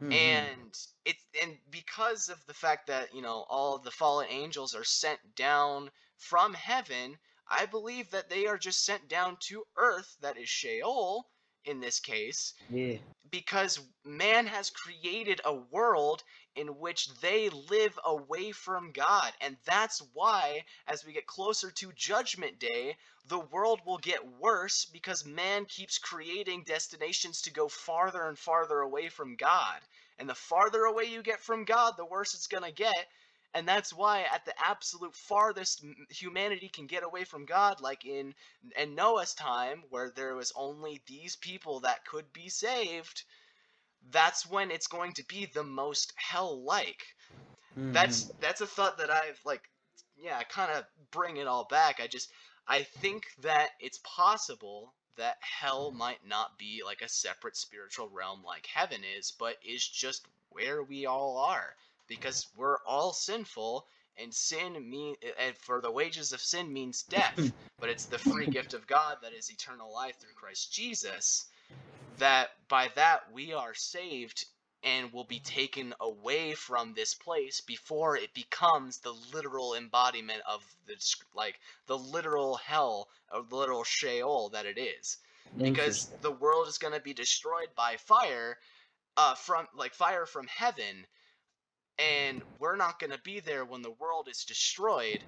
Mhm. and it's and because of the fact that you know all of the fallen angels are sent down from heaven i believe that they are just sent down to earth that is sheol in this case yeah. because man has created a world in which they live away from God. And that's why, as we get closer to Judgment Day, the world will get worse because man keeps creating destinations to go farther and farther away from God. And the farther away you get from God, the worse it's going to get. And that's why, at the absolute farthest humanity can get away from God, like in, in Noah's time, where there was only these people that could be saved, that's when it's going to be the most hell like. Mhm. That's that's a thought that I've like yeah, kind of bring it all back. I just I think that it's possible that hell might not be like a separate spiritual realm like heaven is, but is just where we all are because we're all sinful and sin mean and for the wages of sin means death, (laughs) but it's the free gift of God that is eternal life through Christ Jesus. That by that we are saved and will be taken away from this place before it becomes the literal embodiment of the like the literal hell of the literal Sheol that it is. Because the world is going to be destroyed by fire uh from like fire from heaven and we're not going to be there when the world is destroyed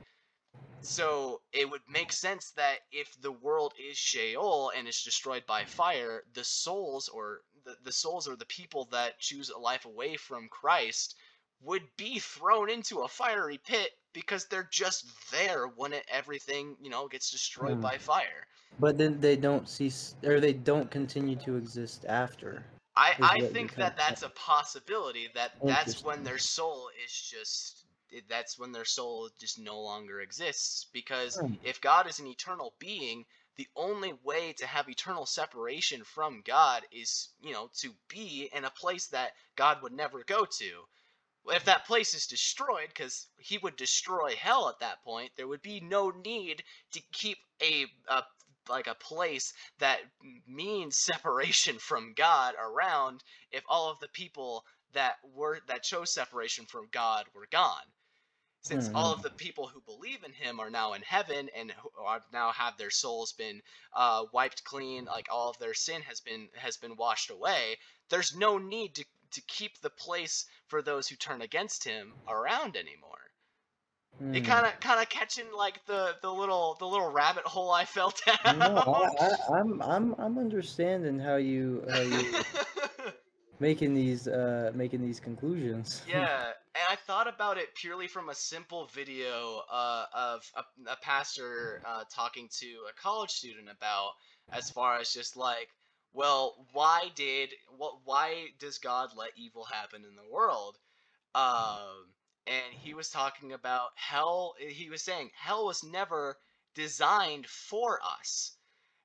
so it would make sense that if the world is Sheol and is destroyed by fire, the souls or the, the souls or the people that choose a life away from Christ would be thrown into a fiery pit because they're just there when it, everything you know gets destroyed Hmm. by fire. But then they don't cease, or they don't continue to exist after. I, I think that that's a possibility that that's when their soul is just it- that's when their soul just no longer exists because Hmm. if God is an eternal being the only way to have eternal separation from God is you know to be in a place that God would never go to if that place is destroyed because he would destroy hell at that point there would be no need to keep a, a like a place that means (laughs) separation from God around if all of the people that were that chose separation from God were gone. Since all of the people who believe in Him are now in heaven and are now have their souls been uh, wiped clean, like all of their sin has been has been washed away. There's no need to to keep the place for those who turn against Him around anymore. You Hmm. kind of kind of catching like the the little the little rabbit hole I fell (laughs) down. No, I, I, I'm I'm I'm understanding how you how you (laughs) making these uh making these conclusions. (laughs) yeah, thought about it purely from a simple video uh, of a, a pastor uh, talking to a college student about as far as just like, well, why did what? Why does God let evil happen in the world? Um, and he was talking about hell. He was saying hell was never designed for us.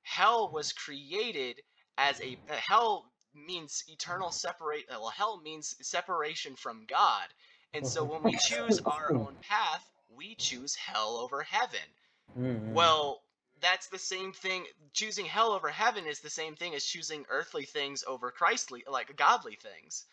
Hell was created as a hell means eternal separate. Well, hell means separation from God. And so when we choose our (laughs) own path, we choose hell over heaven. Mhm. Well, that's the same thing. Choosing hell over heaven is the same thing as choosing earthly things over Christly, like godly things.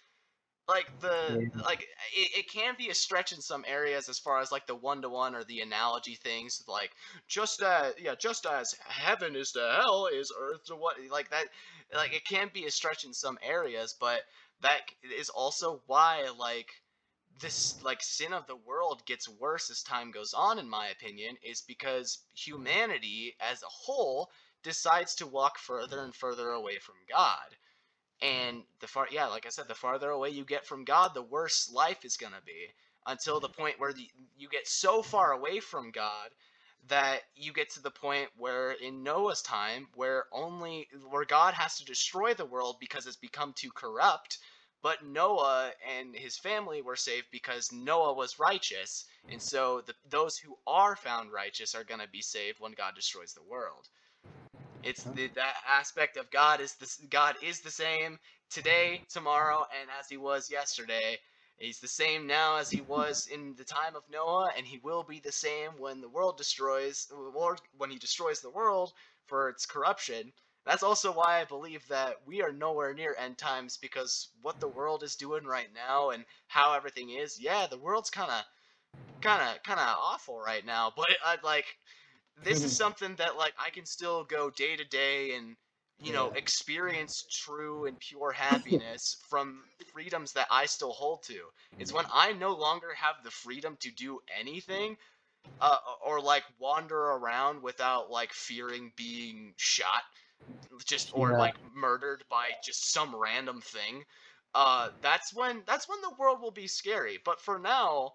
Like the Yeah. like it, it can be a stretch in some areas as far as like the one to one or the analogy things like just as yeah just as heaven is to hell is earth to what like that like it can be a stretch in some areas but that is also why like this like sin of the world gets worse as time goes on in my opinion is because humanity as a whole decides to walk further and further away from god. And the far yeah like i said the farther away you get from god the worse life is going to be until the point where the, you get so far away from god that you get to the point where in noah's time where only where god has to destroy the world because it's become too corrupt but Noah and his family were saved because Noah was righteous, and mm-hmm. so the, those who are found righteous are going to be saved when God destroys the world. It's the, that aspect of God is this God is the same today, tomorrow, and as he was yesterday. He's the same now as he was in the time of Noah, and he will be the same when the world destroys, or when he destroys the world for its corruption. That's also why I believe that we are nowhere near end times because what the world is doing right now and how everything is, yeah, the world's kind of, kind of, kind of awful right now. (laughs) But I like, this is (laughs) something that like I can still go day to day and you know Yeah. experience true and pure (laughs) happiness from freedoms that I still hold to. It's when I no longer have the freedom to do anything uh, or like wander around without like fearing being shot just or Yeah. like murdered by just some random thing uh that's when that's when the world will be scary but for now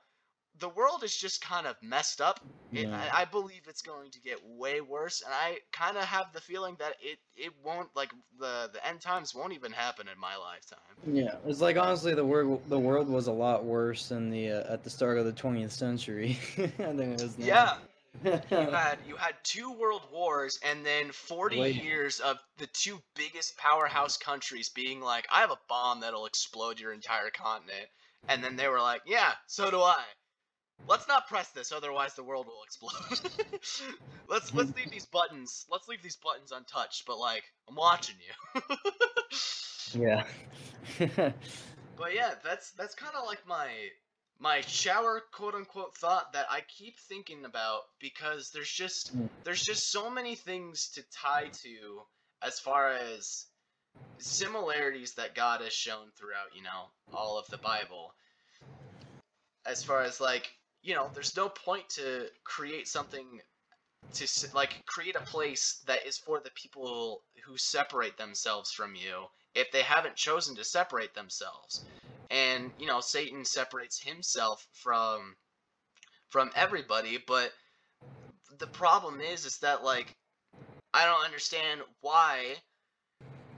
the world is just kind of messed up. It, Yeah. I, I believe it's going to get way worse, and I kind of have the feeling that it it won't like the the end times won't even happen in my lifetime. Yeah, it's like honestly, the world the world was a lot worse than the uh, at the start of the 20th century. (laughs) than it is now. Yeah, you (laughs) had you had two world wars and then 40 Wait. years of the two biggest powerhouse countries being like i have a bomb that'll explode your entire continent and then they were like yeah so do i let's not press this otherwise the world will explode (laughs) let's let's leave these buttons let's leave these buttons untouched but like i'm watching you (laughs) yeah. But yeah, that's that's kind of like my my shower quote unquote thought that I keep thinking about because there's just Mm. there's just so many things to tie to as far as similarities that God has shown throughout, you know, all of the Bible. As far as like, you know, there's no point to create something to like create a place that is for the people who separate themselves from you if they haven't chosen to separate themselves and you know satan separates himself from from everybody but the problem is is that like i don't understand why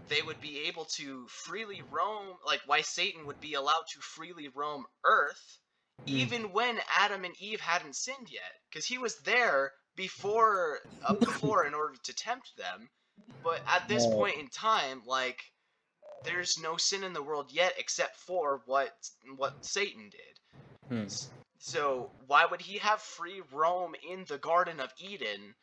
they would be able to freely roam like why satan would be allowed to freely roam earth Hmm. even when adam and eve hadn't sinned yet because he was there before uh, before in order to tempt them but at this point in time like there's no sin in the world yet except for what what satan did Hmm. So why would he have free roam in the garden of eden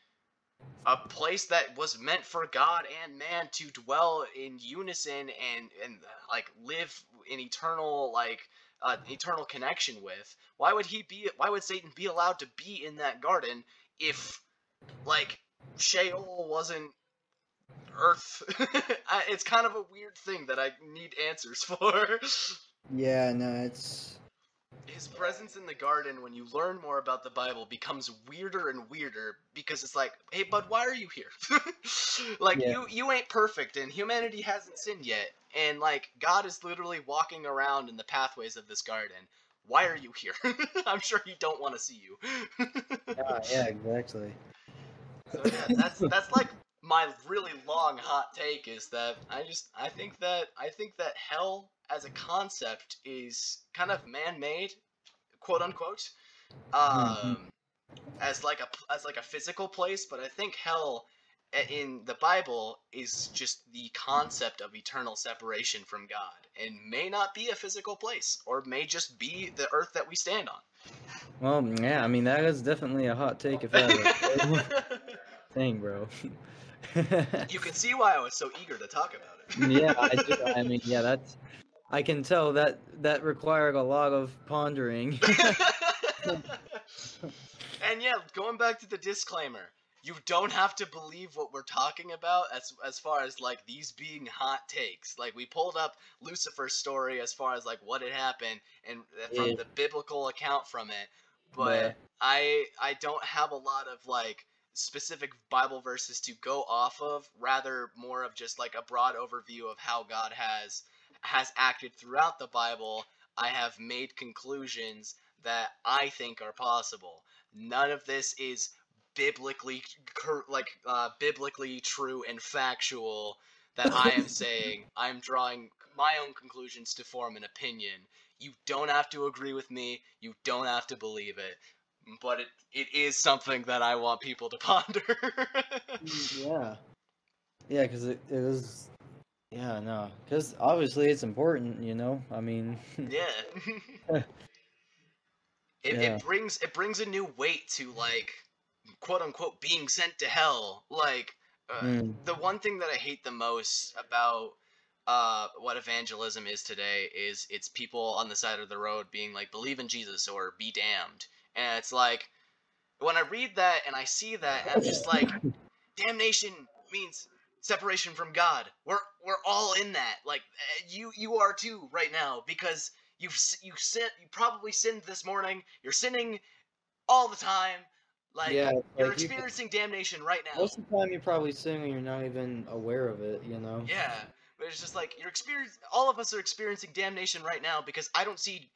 a place that was meant for god and man to dwell in unison and and like live in eternal like uh, eternal connection with why would he be why would satan be allowed to be in that garden if like sheol wasn't earth. (laughs) I, it's kind of a weird thing that i need answers (laughs) for. Yeah, no, it's his presence in the garden when you learn more about the bible becomes weirder and weirder because it's like hey bud why are you here? (laughs) Like Yeah. you you ain't perfect and humanity hasn't sinned yet. And like god is literally walking around in the pathways of this garden. Why are you here? I'm sure he don't want to see you. Yeah, yeah, exactly. so yeah that's that's like my really long hot take is that i just i think that i think that hell as a concept is kind of man-made quote unquote um as like a as like a physical place but i think hell in the bible is just the concept of eternal separation from god and may not be a physical place or may just be the earth that we stand on Well, yeah, I mean that is definitely a hot take if ever. (laughs) Thing, bro. (laughs) you can see why i was so eager to talk about it (laughs) yeah, I do. I mean, yeah, (laughs) that's. I can tell that that required a lot of pondering. (laughs) and yeah, going back to the disclaimer, you don't have to believe what we're talking about as as far as like these being hot takes. Like we pulled up Lucifer's story as far as like what had happened and uh, from Yeah. the biblical account from it, but Yeah. I I don't have a lot of like specific Bible verses to go off of, rather more of just like a broad overview of how God has has acted throughout the Bible. I have made conclusions that I think are possible. None of this is biblically like uh, biblically true and factual that I am (laughs) saying. I'm drawing my own conclusions to form an opinion. You don't have to agree with me. You don't have to believe it. But it, it is something that I want people to (laughs) ponder. yeah. Yeah, because it, it is. Yeah, no, because obviously it's important, you know. I mean, (laughs) yeah. it, Yeah. it brings it brings a new weight to like quote unquote being sent to hell. Like uh, mm, the one thing that I hate the most about uh, what evangelism is today is it's people on the side of the road being like, believe in Jesus or be damned. And it's like, when I read that and I see that, I'm just like, damnation means separation from God. We're we're all in that. Like eh, you you are too right now because you've you sin you probably sinned this morning. You're sinning all the time. Like yeah, you're like you, experiencing damnation right now. most of the time you're probably sinning. and you're not even aware of it, you know. Yeah, but it's just like you're experience. All of us are experiencing damnation right now because I don't see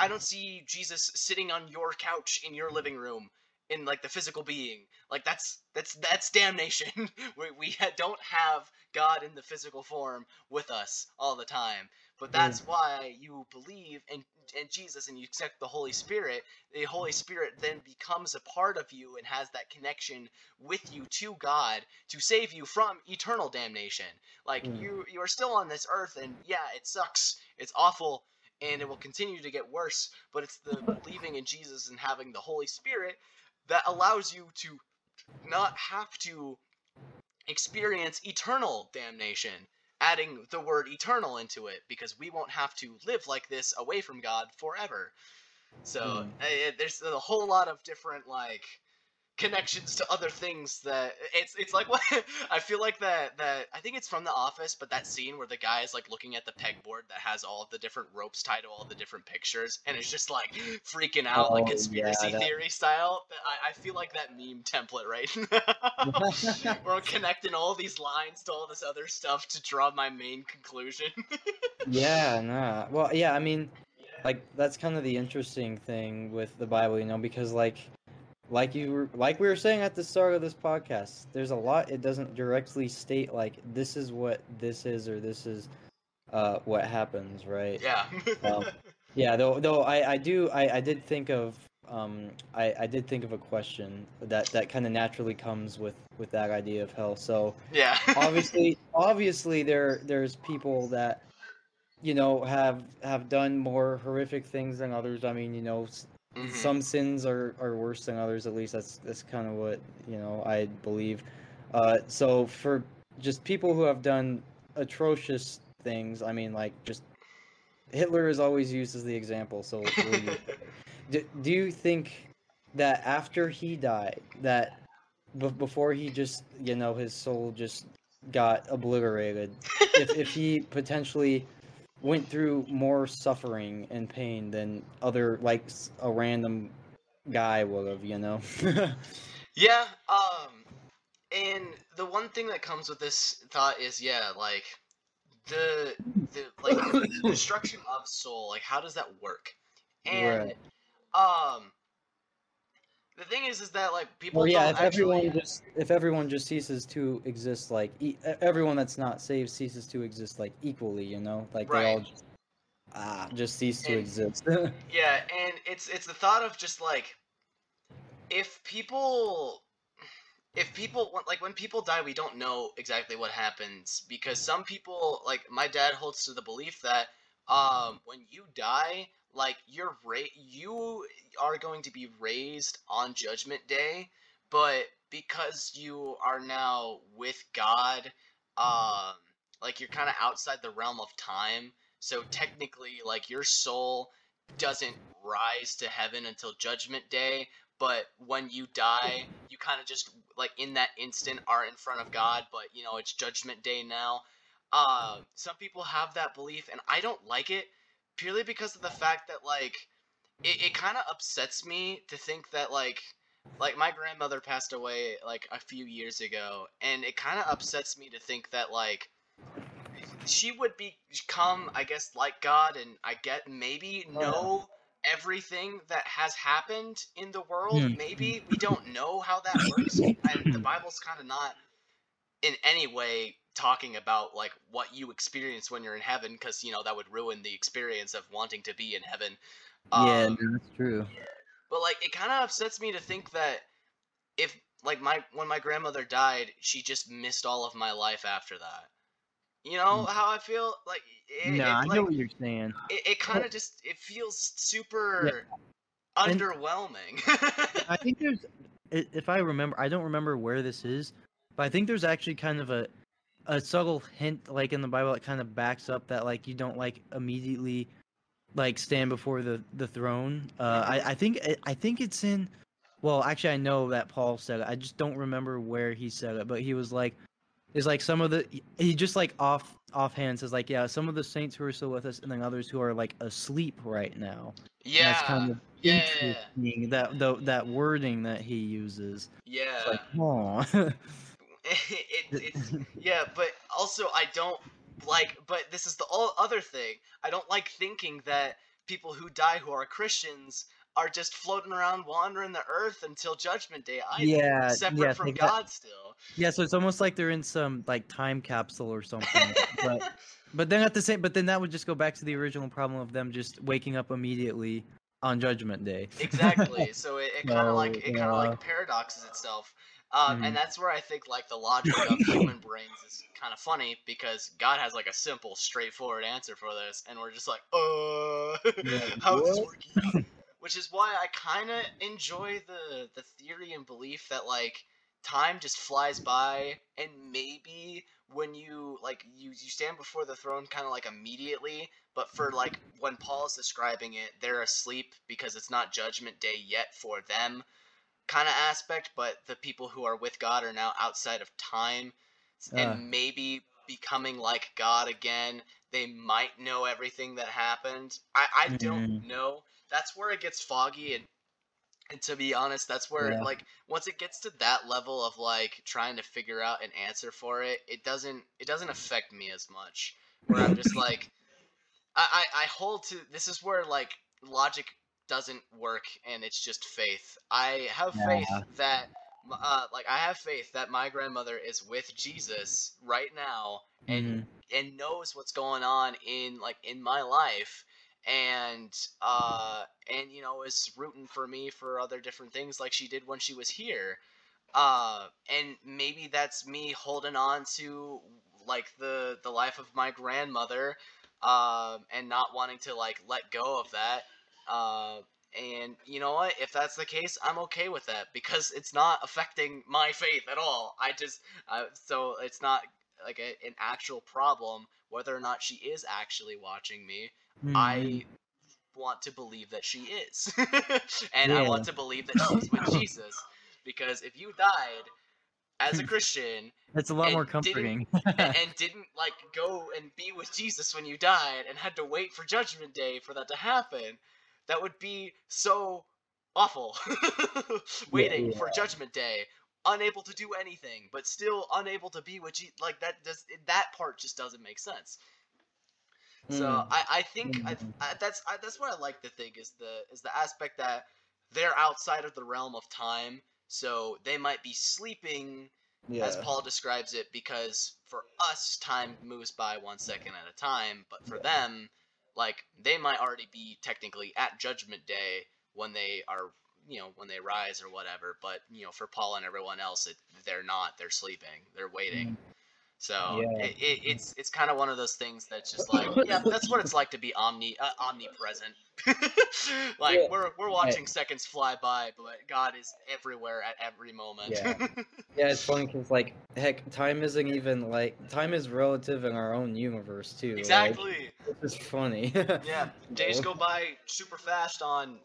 I don't see Jesus sitting on your couch in your living room in like the physical being. Like that's that's that's damnation. (laughs) we we ha- don't have God in the physical form with us all the time. But that's why you believe in in Jesus and you accept the Holy Spirit. The Holy Spirit then becomes a part of you and has that connection with you to God to save you from eternal damnation. Like Mm. you you are still on this earth and yeah, it sucks. It's awful and it will continue to get worse, but it's the believing in Jesus and having the Holy Spirit that allows you to not have to experience eternal damnation adding the word eternal into it because we won't have to live like this away from god forever so Hmm. uh, there's a whole lot of different like connections to other things that it's it's like (laughs) what I feel like that that I think it's from The Office, but that scene where the guy is like looking at the pegboard that has all of the different ropes tied to all the different pictures, and it's just like freaking out like Oh, conspiracy yeah, that- theory style. I, I feel like that meme template right (laughs) now, (laughs) where I'm connecting all these lines to all this other stuff to draw my main conclusion. yeah, nah. Well, yeah, I mean, like that's kind of the interesting thing with the Bible, you know, because like, like you were, like we were saying at the start of this podcast, there's a lot it doesn't directly state like this is what this is or this is uh what happens, right? yeah. Um, (laughs) Yeah, though though I I do I I did think of um I I did think of a question that that kind of naturally comes with with that idea of hell. So yeah. (laughs) obviously obviously there there's people that you know have have done more horrific things than others. I mean, you know, Mhm. some sins are are worse than others. At least that's that's kind of what you know I believe. Uh, so for just people who have done atrocious things, I mean, like just Hitler is always used as the example. So we'll (laughs) do, do you think that after he died, that b- before he just you know his soul just got obliterated, if if he potentially went through more suffering and pain than other like a random guy would have, you know? (laughs) Yeah, um, and the one thing that comes with this thought is, yeah, like the the like the (coughs) destruction of soul. Like, how does that work? And um, the thing is, is that like people well, yeah. If actually. everyone just if everyone just ceases to exist, like e- everyone that's not saved ceases to exist, like equally, you know, like they all just ah just cease to exist. (laughs) Yeah, and it's it's the thought of just like if people if people like when people die we don't know exactly what happens because some people like my dad holds to the belief that um when you die like you're ra- you are going to be raised on judgment day but because you are now with God um like you're kind of outside the realm of time so technically like your soul doesn't rise to heaven until judgment day but when you die you kind of just like in that instant are in front of god but you know it's judgment day now. Uh, some people have that belief and i don't like it purely because of the fact that like it, it kind of upsets me to think that like like my grandmother passed away like a few years ago and it kind of upsets me to think that like she would become i guess like god and i get maybe Oh, know everything that has happened in the world Hmm. maybe we don't know how that works and the bible's kind of not in any way talking about like what you experience when you're in heaven because you know that would ruin the experience of wanting to be in heaven yeah, Um, that's true. but like it kind of upsets me to think that if like my when my grandmother died she just missed all of my life after that. You know how i feel? Like it, no, it, I know what you're saying. it, it kind of just it feels super And- underwhelming. I think there's, if I remember, I don't remember where this is, but I think there's actually kind of a, a subtle hint, like in the Bible, that kind of backs up that like you don't like immediately, like stand before the the throne. Uh, I I think I- think it's in. Well, actually, I know that Paul said it. I just don't remember where he said it, but he was like, "Is like some of the." He just like off offhand says like, "Yeah, some of the saints who are still with us, and then others who are like asleep right now." And yeah that's kind of yeah interesting. That the, that wording that he uses. yeah It's like, aw. (laughs) it, (laughs) it's yeah but also i don't like but this is the o- other thing i don't like thinking that people who die who are Christians are just floating around wandering the earth until judgment day. Think, Yeah, separate yeah, from God still. Yeah, so it's almost like they're in some like time capsule or something. but (laughs) but then at the same but then that would just go back to the original problem of them just waking up immediately on Judgment Day. exactly. (laughs) So it, it kind of like it kind of like paradoxes itself. Um, Mhm. And that's where I think like the logic of (laughs) human brains is kind of funny because God has like a simple, straightforward answer for this, and we're just like, uh, Yeah, (laughs) how is this working? Which is why I kind of enjoy the the theory and belief that like time just flies by, and maybe when you like you you stand before the throne kind of like immediately, but for like when Paul is describing it, they're asleep because it's not judgment day yet for them kind of aspect, but the people who are with God are now outside of time Ah. and maybe becoming like God again. They might know everything that happened. I, I don't know. That's where it gets foggy and and to be honest, that's where Yeah. like once it gets to that level of like trying to figure out an answer for it, it doesn't it doesn't affect me as much. Where I'm just (laughs) like I, I, I hold to this is where like logic doesn't work and it's just faith. I have faith that uh, like I have faith that my grandmother is with Jesus right now and Mhm. and knows what's going on in like in my life and uh and you know is rooting for me for other different things like she did when she was here uh and maybe that's me holding on to like the the life of my grandmother um and not wanting to like let go of that uh and you know what if that's the case i'm okay with that because it's not affecting my faith at all i just uh, so it's not like a, an actual problem whether or not she is actually watching me Mhm. I want to believe that she is. (laughs) and I want to believe that she's with (laughs) Jesus. Because if you died as a Christian It's a lot more didn't- comforting. and, (laughs) and didn't like go and be with Jesus when you died and had to wait for judgment day for that to happen, that would be so awful. (laughs) Waiting for judgment day, unable to do anything, but still unable to be what Jesus. Like that does that part just doesn't make sense. So Mm. I, I think I, Mhm. I, that's I, that's what I like to think is the is the aspect that they're outside of the realm of time, so they might be sleeping yeah. as Paul describes it, because for us, time moves by one second at a time, but for them, like, they might already be technically at Judgment Day when they are, you know, when they rise or whatever, but, you know, for Paul and everyone else, it, they're not, they're sleeping, they're waiting. Mm-hmm. So Yeah. it, it, it's it's kind of one of those things that's just like (laughs) yeah that's what it's like to be omni uh, omnipresent. (laughs) like Yeah. we're we're watching seconds fly by, but God is everywhere at every moment. Yeah. (laughs) Yeah, it's funny because like, heck, time isn't even like time is relative in our own universe too. like, exactly. it's funny. Yeah, days go by super fast on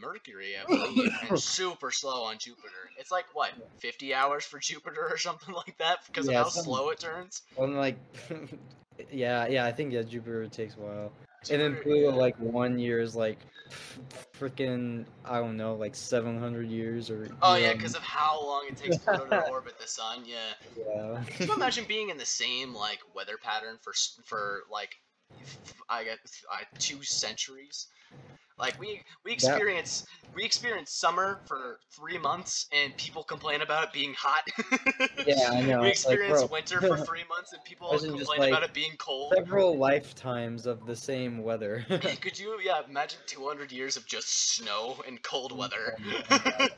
Mercury, I believe, and (laughs) super slow on Jupiter. It's like what, 50 hours for (laughs) Jupiter or something like that because Yeah, of how something- slow it turns. I'm like, (laughs) yeah, yeah, I think yeah, Jupiter takes a while, and then Pluto yeah. like one year is like, freaking I don't know, like 700 years or. Oh yeah, because of how long it takes Pluto to orbit the sun. Yeah. yeah. Can you imagine being in the same like weather pattern for for like I guess uh, two centuries? Like we we experience we experience summer for three months and people complain about it being hot. Yeah, (laughs) I know, We it's like, experience winter for (laughs) three months and people complain about it being cold. Several lifetimes of the same weather. (laughs) Could you yeah imagine 200 years of just snow and cold weather? Oh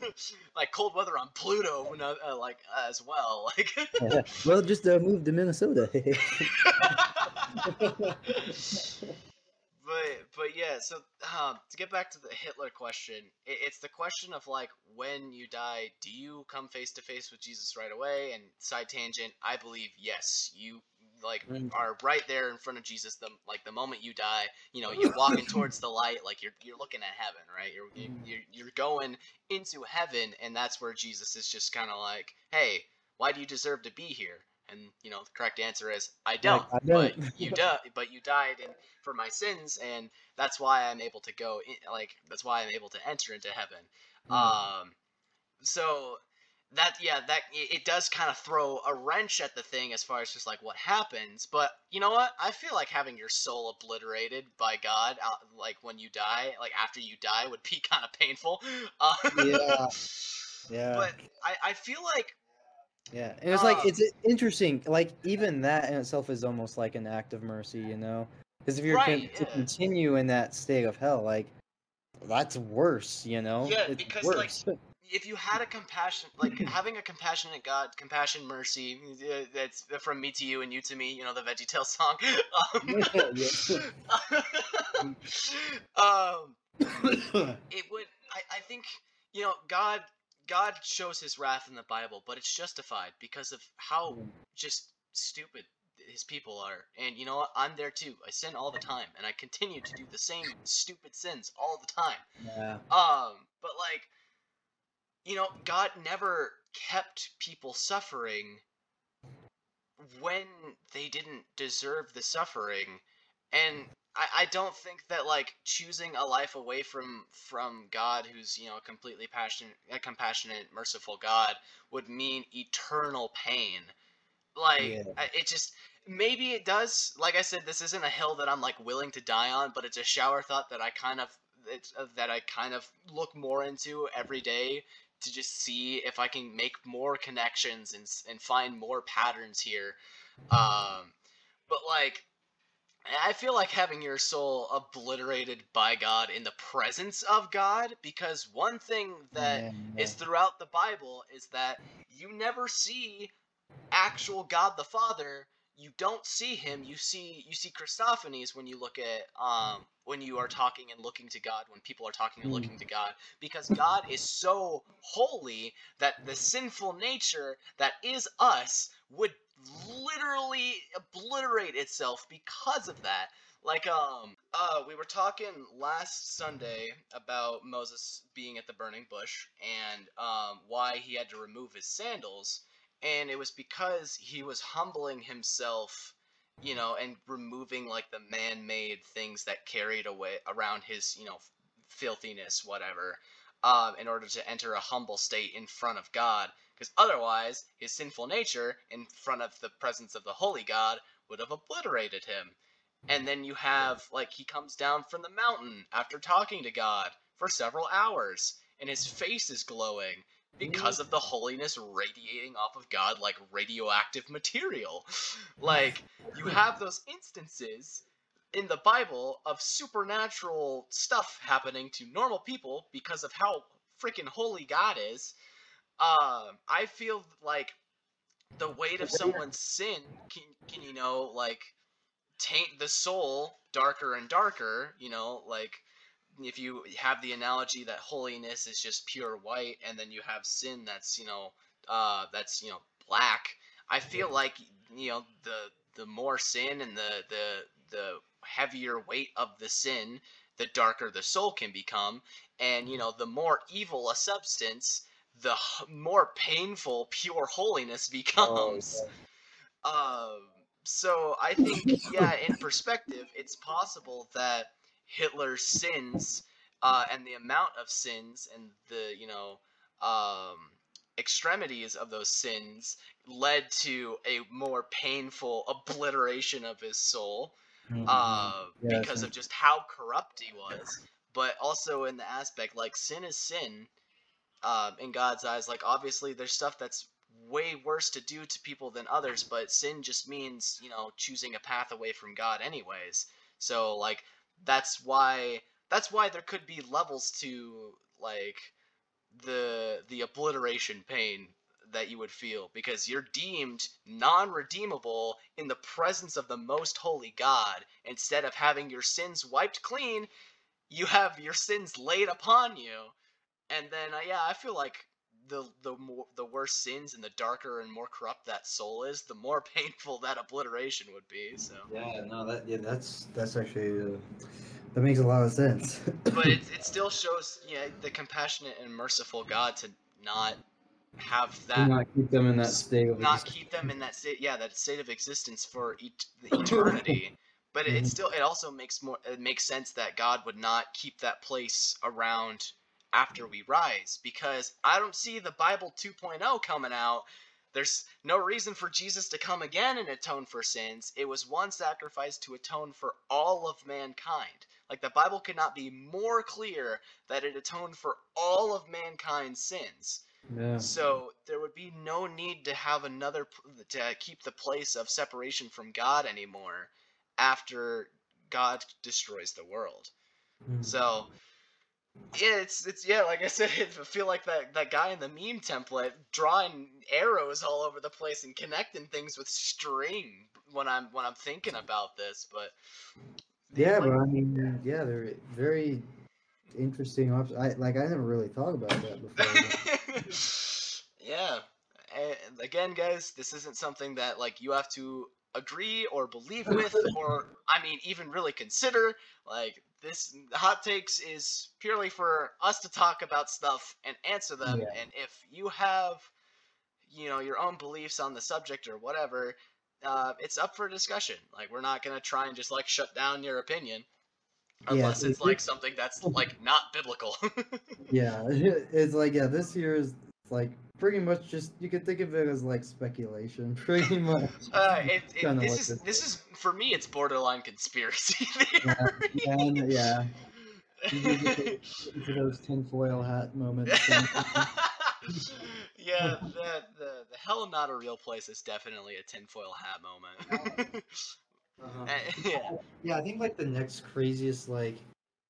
like cold weather on Pluto, uh, like as well. Like well, just uh, move to Minnesota. But but yeah so um, to get back to the hitler question it, it's the question of like when you die do you come face to face with jesus right away and side tangent i believe yes you like Mm. are right there in front of jesus the like the moment you die you know you're walking (laughs) towards the light like you're you're looking at heaven right you're Mm. you're, you're going into heaven and that's where jesus is just kind of like hey why do you deserve to be here and you know the correct answer is i don't, I but don't. you (laughs) di- but you died and for my sins and that's why i'm able to go in, like that's why i'm able to enter into heaven Mm. um so that yeah that it it does kind of throw a wrench at the thing as far as just like what happens but you know what i feel like having your soul obliterated by god uh, like when you die like after you die would be (laughs) kind of painful uh, (laughs) Yeah. Yeah. but I, I feel like Yeah, and it's like Um, it's interesting. Like even that in itself is almost like an act of mercy, you know? Because if you're con- Right, to continue in that state of hell, like that's worse, you know? Yeah, it's because, like, (laughs) if you had a compassion like having a compassionate god compassion mercy uh, that's from me to you and you to me you know the veggie tale song um, (laughs) (laughs) um it would I, I think you know god god shows his wrath in the bible but it's justified because of how just stupid his people are. And you know what? I'm there too. I sin all the time and i continue to do the same stupid sins all the time. Yeah. um but like you know god never kept people suffering when they didn't deserve the suffering. And I, I don't think that like choosing a life away from from God, who's you know completely passionate, a compassionate, merciful God, would mean eternal pain. Like Yeah. I- it just maybe it does. Like I said, this isn't a hill that I'm like willing to die on, but it's a shower thought that I kind of it's, uh, that I kind of look more into every day to just see if I can make more connections and and find more patterns here. Um, but like I feel like having your soul obliterated by God in the presence of God, because one thing that is Yeah. throughout the Bible is that you never see actual God the Father. You don't see him. You see you see Christophanies when you look at um when you are talking and looking to God, when people are talking and Mm. looking to God, because God is so holy that the sinful nature that is us would literally obliterate itself because of that. Like um uh we were talking last Sunday about Moses being at the burning bush and um why he had to remove his sandals and it was because he was humbling himself you know and removing like the man-made things that carried away around his you know filthiness whatever um in order to enter a humble state in front of God because otherwise his sinful nature in front of the presence of the holy God would have obliterated him and then you have like he comes down from the mountain after talking to God for several hours and his face is glowing because of the holiness radiating off of God like radioactive material. (laughs) Like you have those instances in the Bible of supernatural stuff happening to normal people because of how freaking holy God is. Um, I feel like the weight of someone's sin can, can you know like taint the soul darker and darker. You know, like if you have the analogy that holiness is just pure white, and then you have sin that's you know uh, that's you know black. I feel like you know the the more sin and the the the heavier weight of the sin, the darker the soul can become, and you know the more evil a substance, the more painful pure holiness becomes. (laughs) Um, so I think, yeah, in (laughs) perspective, it's possible that Hitler's sins uh, and the amount of sins and the you know um, extremities of those sins led to a more painful obliteration of his soul uh, Yeah, because of just how corrupt he was. But also in the aspect like sin is sin um, in God's eyes. Like obviously there's stuff that's way worse to do to people than others, but sin just means you know choosing a path away from God anyways. So like that's why that's why there could be levels to like the the obliteration pain that you would feel because you're deemed non-redeemable in the presence of the most holy God instead of having your sins wiped clean you have your sins laid upon you and then uh, yeah i feel like the the more the worse sins and the darker and more corrupt that soul is the more (laughs) painful that obliteration would be so Yeah, no, that yeah, that's that's actually uh, that makes a lot of sense. (laughs) but it, it still shows yeah the compassionate and merciful god to not have Do that not keep them in that state of not existence. keep them in that state yeah that state of existence for et- the eternity but it, it Mhm. still it also makes more it makes sense that god would not keep that place around after we rise because I don't see the Bible 2.0 coming out. There's no reason for Jesus to come again and atone for sins. It was one sacrifice to atone for all of mankind. Like the Bible could not be more clear that it atoned for all of mankind's sins. Yeah. So there would be no need to have another to keep the place of separation from God anymore after God destroys the world. Mm. So yeah, it's it's yeah, like I (laughs) said, I feel like that that guy in the meme template drawing arrows all over the place and connecting things with string when I'm when I'm thinking about this, but Yeah, like- but I mean, yeah, they're very interesting. Op- I like I never really thought about that before. (laughs) yeah. And again, guys, this isn't something that like you have to agree or believe with, or I mean, even really consider. Like this hot takes is purely for us to talk about stuff and answer them. Yeah. And if you have, you know, your own beliefs on the subject or whatever, uh, it's up for discussion. Like we're not gonna try and just like shut down your opinion. Yeah, Unless it- it's like something that's (laughs) like not biblical. (laughs) yeah, (laughs) it's like yeah, this year is like pretty much just you could think of it as like speculation, (laughs) pretty much. Uh, it, it, this is this. this is for me. It's borderline conspiracy (laughs) Yeah, theory. yeah, and- (laughs) yeah. You do get to- For those tinfoil hat moments. yeah, the, the the hell not a real place is definitely a tinfoil hat moment. Uh-huh. Uh, yeah, Yeah, I think like the next craziest like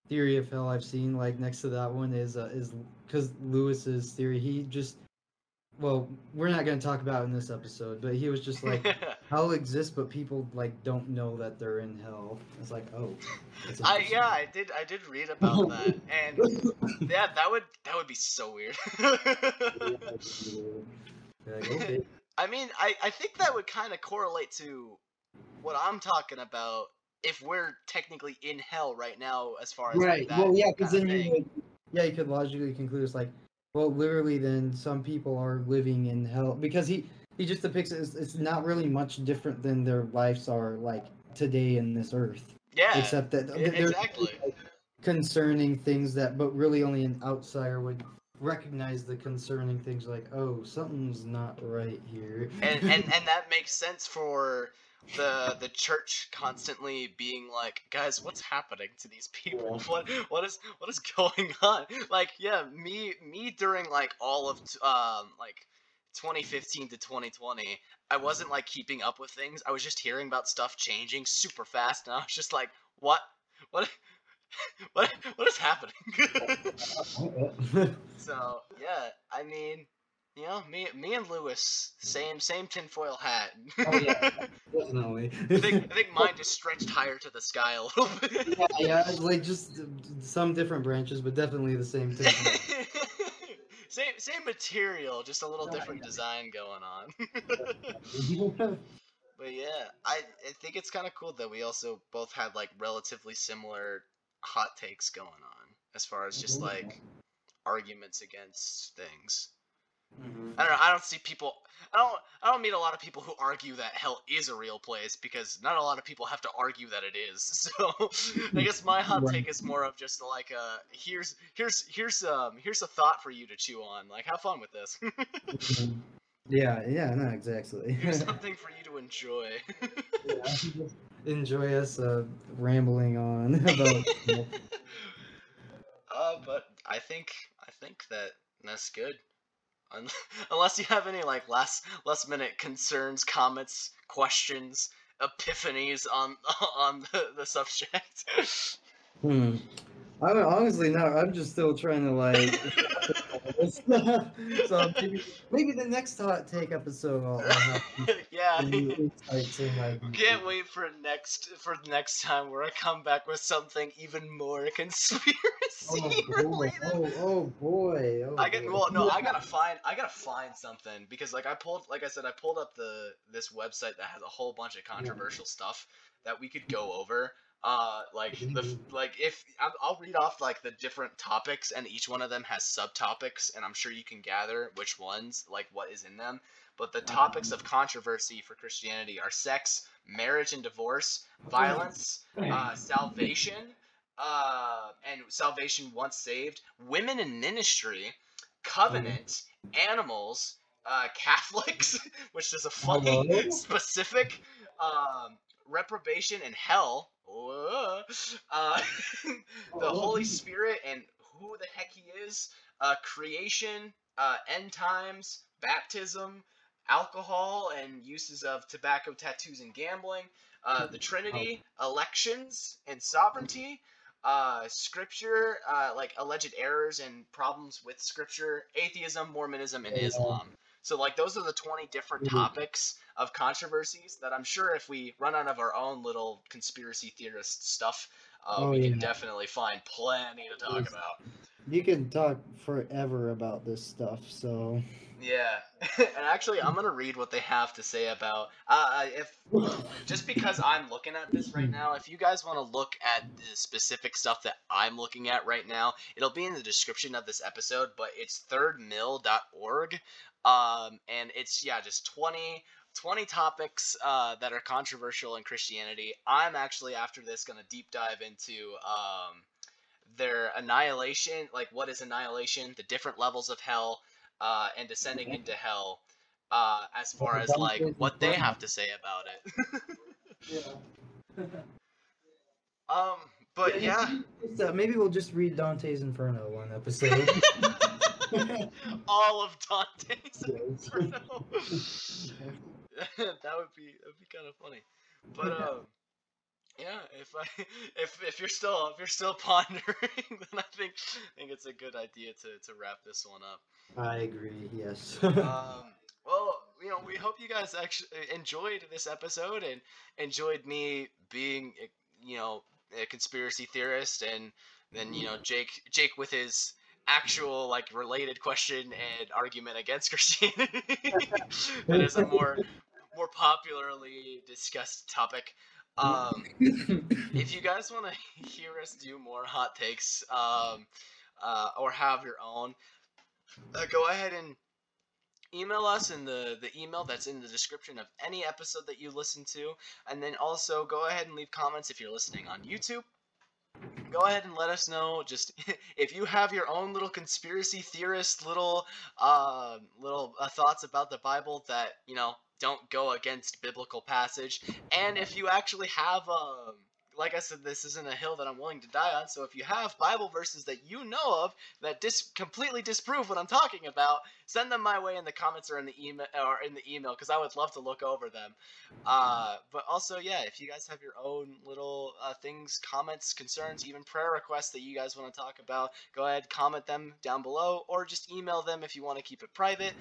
theory of hell I've seen like next to that one is uh, is because Lewis's theory. He just well, we're not going to talk about it in this episode, but he was just like (laughs) hell exists, but people like don't know that they're in hell. It's like oh, I yeah I did I did read about that and (laughs) yeah that would that would be so (laughs) weird. Like, okay. I mean, I, I think that would kind of correlate to what I'm talking about if we're technically in hell right now, as far as like, Right. that Well, yeah, because then you would, yeah, you could logically conclude it's like, well, literally, then some people are living in hell because he he just depicts it as it's not really much different than their lives are like today in this earth, yeah, except that exactly. concerning things that, but really only an outsider would recognize the concerning things like, oh, something's not right here. and, and (laughs) and that makes sense for the the church constantly being like, guys, what's happening to these people? (laughs) What what is what is going on? Like, yeah, me me during like all of t- um like 2015 to 2020, I wasn't like keeping up with things. I was just hearing about stuff changing super fast, and I was just like, what what. (laughs) What what is happening? (laughs) so yeah, I mean, you know, me me and Lewis, same same tinfoil hat. Oh, yeah. (laughs) Definitely. I think I think mine just stretched higher to the sky a little bit. yeah, yeah, like just some different branches, but definitely the same thing. (laughs) same same material, just a little Oh, different yeah. design going on. (laughs) but yeah, I I think it's kind of cool that we also both had like relatively similar hot takes going on as far as just mm-hmm. like arguments against things. I don't know. I don't see people. I don't. I don't meet a lot of people who argue that hell is a real place because not a lot of people have to argue that it is. (laughs) So I guess my hot Right. take is more of just like a here's here's here's um here's a thought for you to chew on. Like have fun with this. (laughs) yeah, yeah, no, exactly. here's (laughs) something for you to enjoy. Enjoy us uh, rambling on about. uh, but I think I think that that's good. Un- (laughs) Unless you have any like last last minute concerns, comments, questions, epiphanies on (laughs) on the, the subject. hmm. I mean, honestly, no. I'm just still trying to like. (laughs) (laughs) so maybe, maybe the next hot take episode I'll, I'll have (laughs) yeah. new insights and like. Can't wait for next for the next time where I come back with something even more conspiracy Oh boy! Oh, oh, related. Oh, oh boy! Oh, I get boy. well no I gotta find I gotta find something because like I pulled like I said I pulled up the this website that has a whole bunch of controversial stuff that we could go over uh like the (laughs) like if I'll, read off like the different topics and each one of them has subtopics and I'm sure you can gather which ones like what is in them but the topics of controversy for Christianity are sex marriage and divorce violence uh, salvation uh, and salvation once saved, women in ministry, covenant, animals, uh, (laughs) Catholics, which is a funny Hello? specific, um, reprobation and hell. Uh, (laughs) the Holy Spirit and who the heck he is, uh, creation, uh, end times, baptism, alcohol, and uses of tobacco, tattoos, and gambling, uh, the Trinity, elections, and sovereignty, uh, scripture, uh, like alleged errors and problems with scripture, atheism, Mormonism, and Islam. So, like, those are the 20 different Mhm. topics of controversies that I'm sure if we run out of our own little conspiracy theorist stuff, uh, Oh, we can definitely find plenty to talk Yes. about. You can talk forever about this stuff, so Yeah, (laughs) and actually, I'm gonna read what they have to say about uh, if just because I'm looking at this right now. If you guys want to look at the specific stuff that I'm looking at right now, it'll be in the description of this episode. But it's thirdmill.org, um, and it's yeah, just 20 20 topics uh, that are controversial in Christianity. I'm actually after this gonna deep dive into um, their annihilation, like what is annihilation, the different levels of hell, uh, and descending into hell, uh, as far as like what they have to say about it. (laughs) um, but yeah, So maybe we'll just read Dante's Inferno one episode. (laughs) all of Dante's Inferno. (laughs) (laughs) that would be that'd be kind of funny. But um, yeah, if I (laughs) if if you're still if you're still (laughs) pondering, then I think I think it's a good idea to to wrap this one up. I agree. Yes. um, well, you know, we hope you guys actually enjoyed this episode and enjoyed me being, you know, a conspiracy theorist, and then you know Jake Jake with his actual like related question and argument against Christianity. that is a more more popularly discussed topic. Um, (laughs) if you guys want to hear us do more hot takes um, uh, or have your own, uh, go ahead and email us in the, the email that's in the description of any episode that you listen to. And then also go ahead and leave comments if you're listening on YouTube. Go ahead and let us know just (laughs) if you have your own little conspiracy theorist little uh, little uh, thoughts about the Bible that you know don't go against biblical passage, and if you actually have um like I said, this isn't a hill that I'm willing to die on. So if you have Bible verses that you know of that dis- completely disprove what I'm talking about, send them my way in the comments or in the email or in the email because I would love to look over them. Uh, but also, yeah, if you guys have your own little uh, things, comments, concerns, even prayer requests that you guys want to talk about, go ahead, comment them down below, or just email them if you want to keep it private.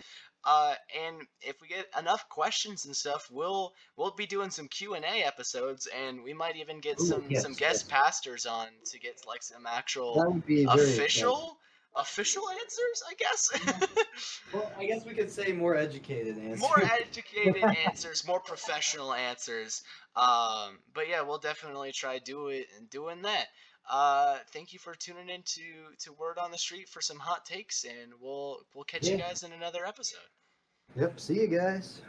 Uh, and if we get enough questions and stuff, we'll we'll be doing some Q and A episodes, and we might even get Ooh, some yes, some guest pastors on to get like some actual official official answers, I guess. (laughs) Well, I guess we could say more educated answers. more (laughs) educated answers, more professional answers. Um, but yeah, we'll definitely try do it and doing that. Uh, thank you for tuning in to, to Word on the Street for some hot takes, and we'll we'll catch you guys in another episode. Yep. See you guys.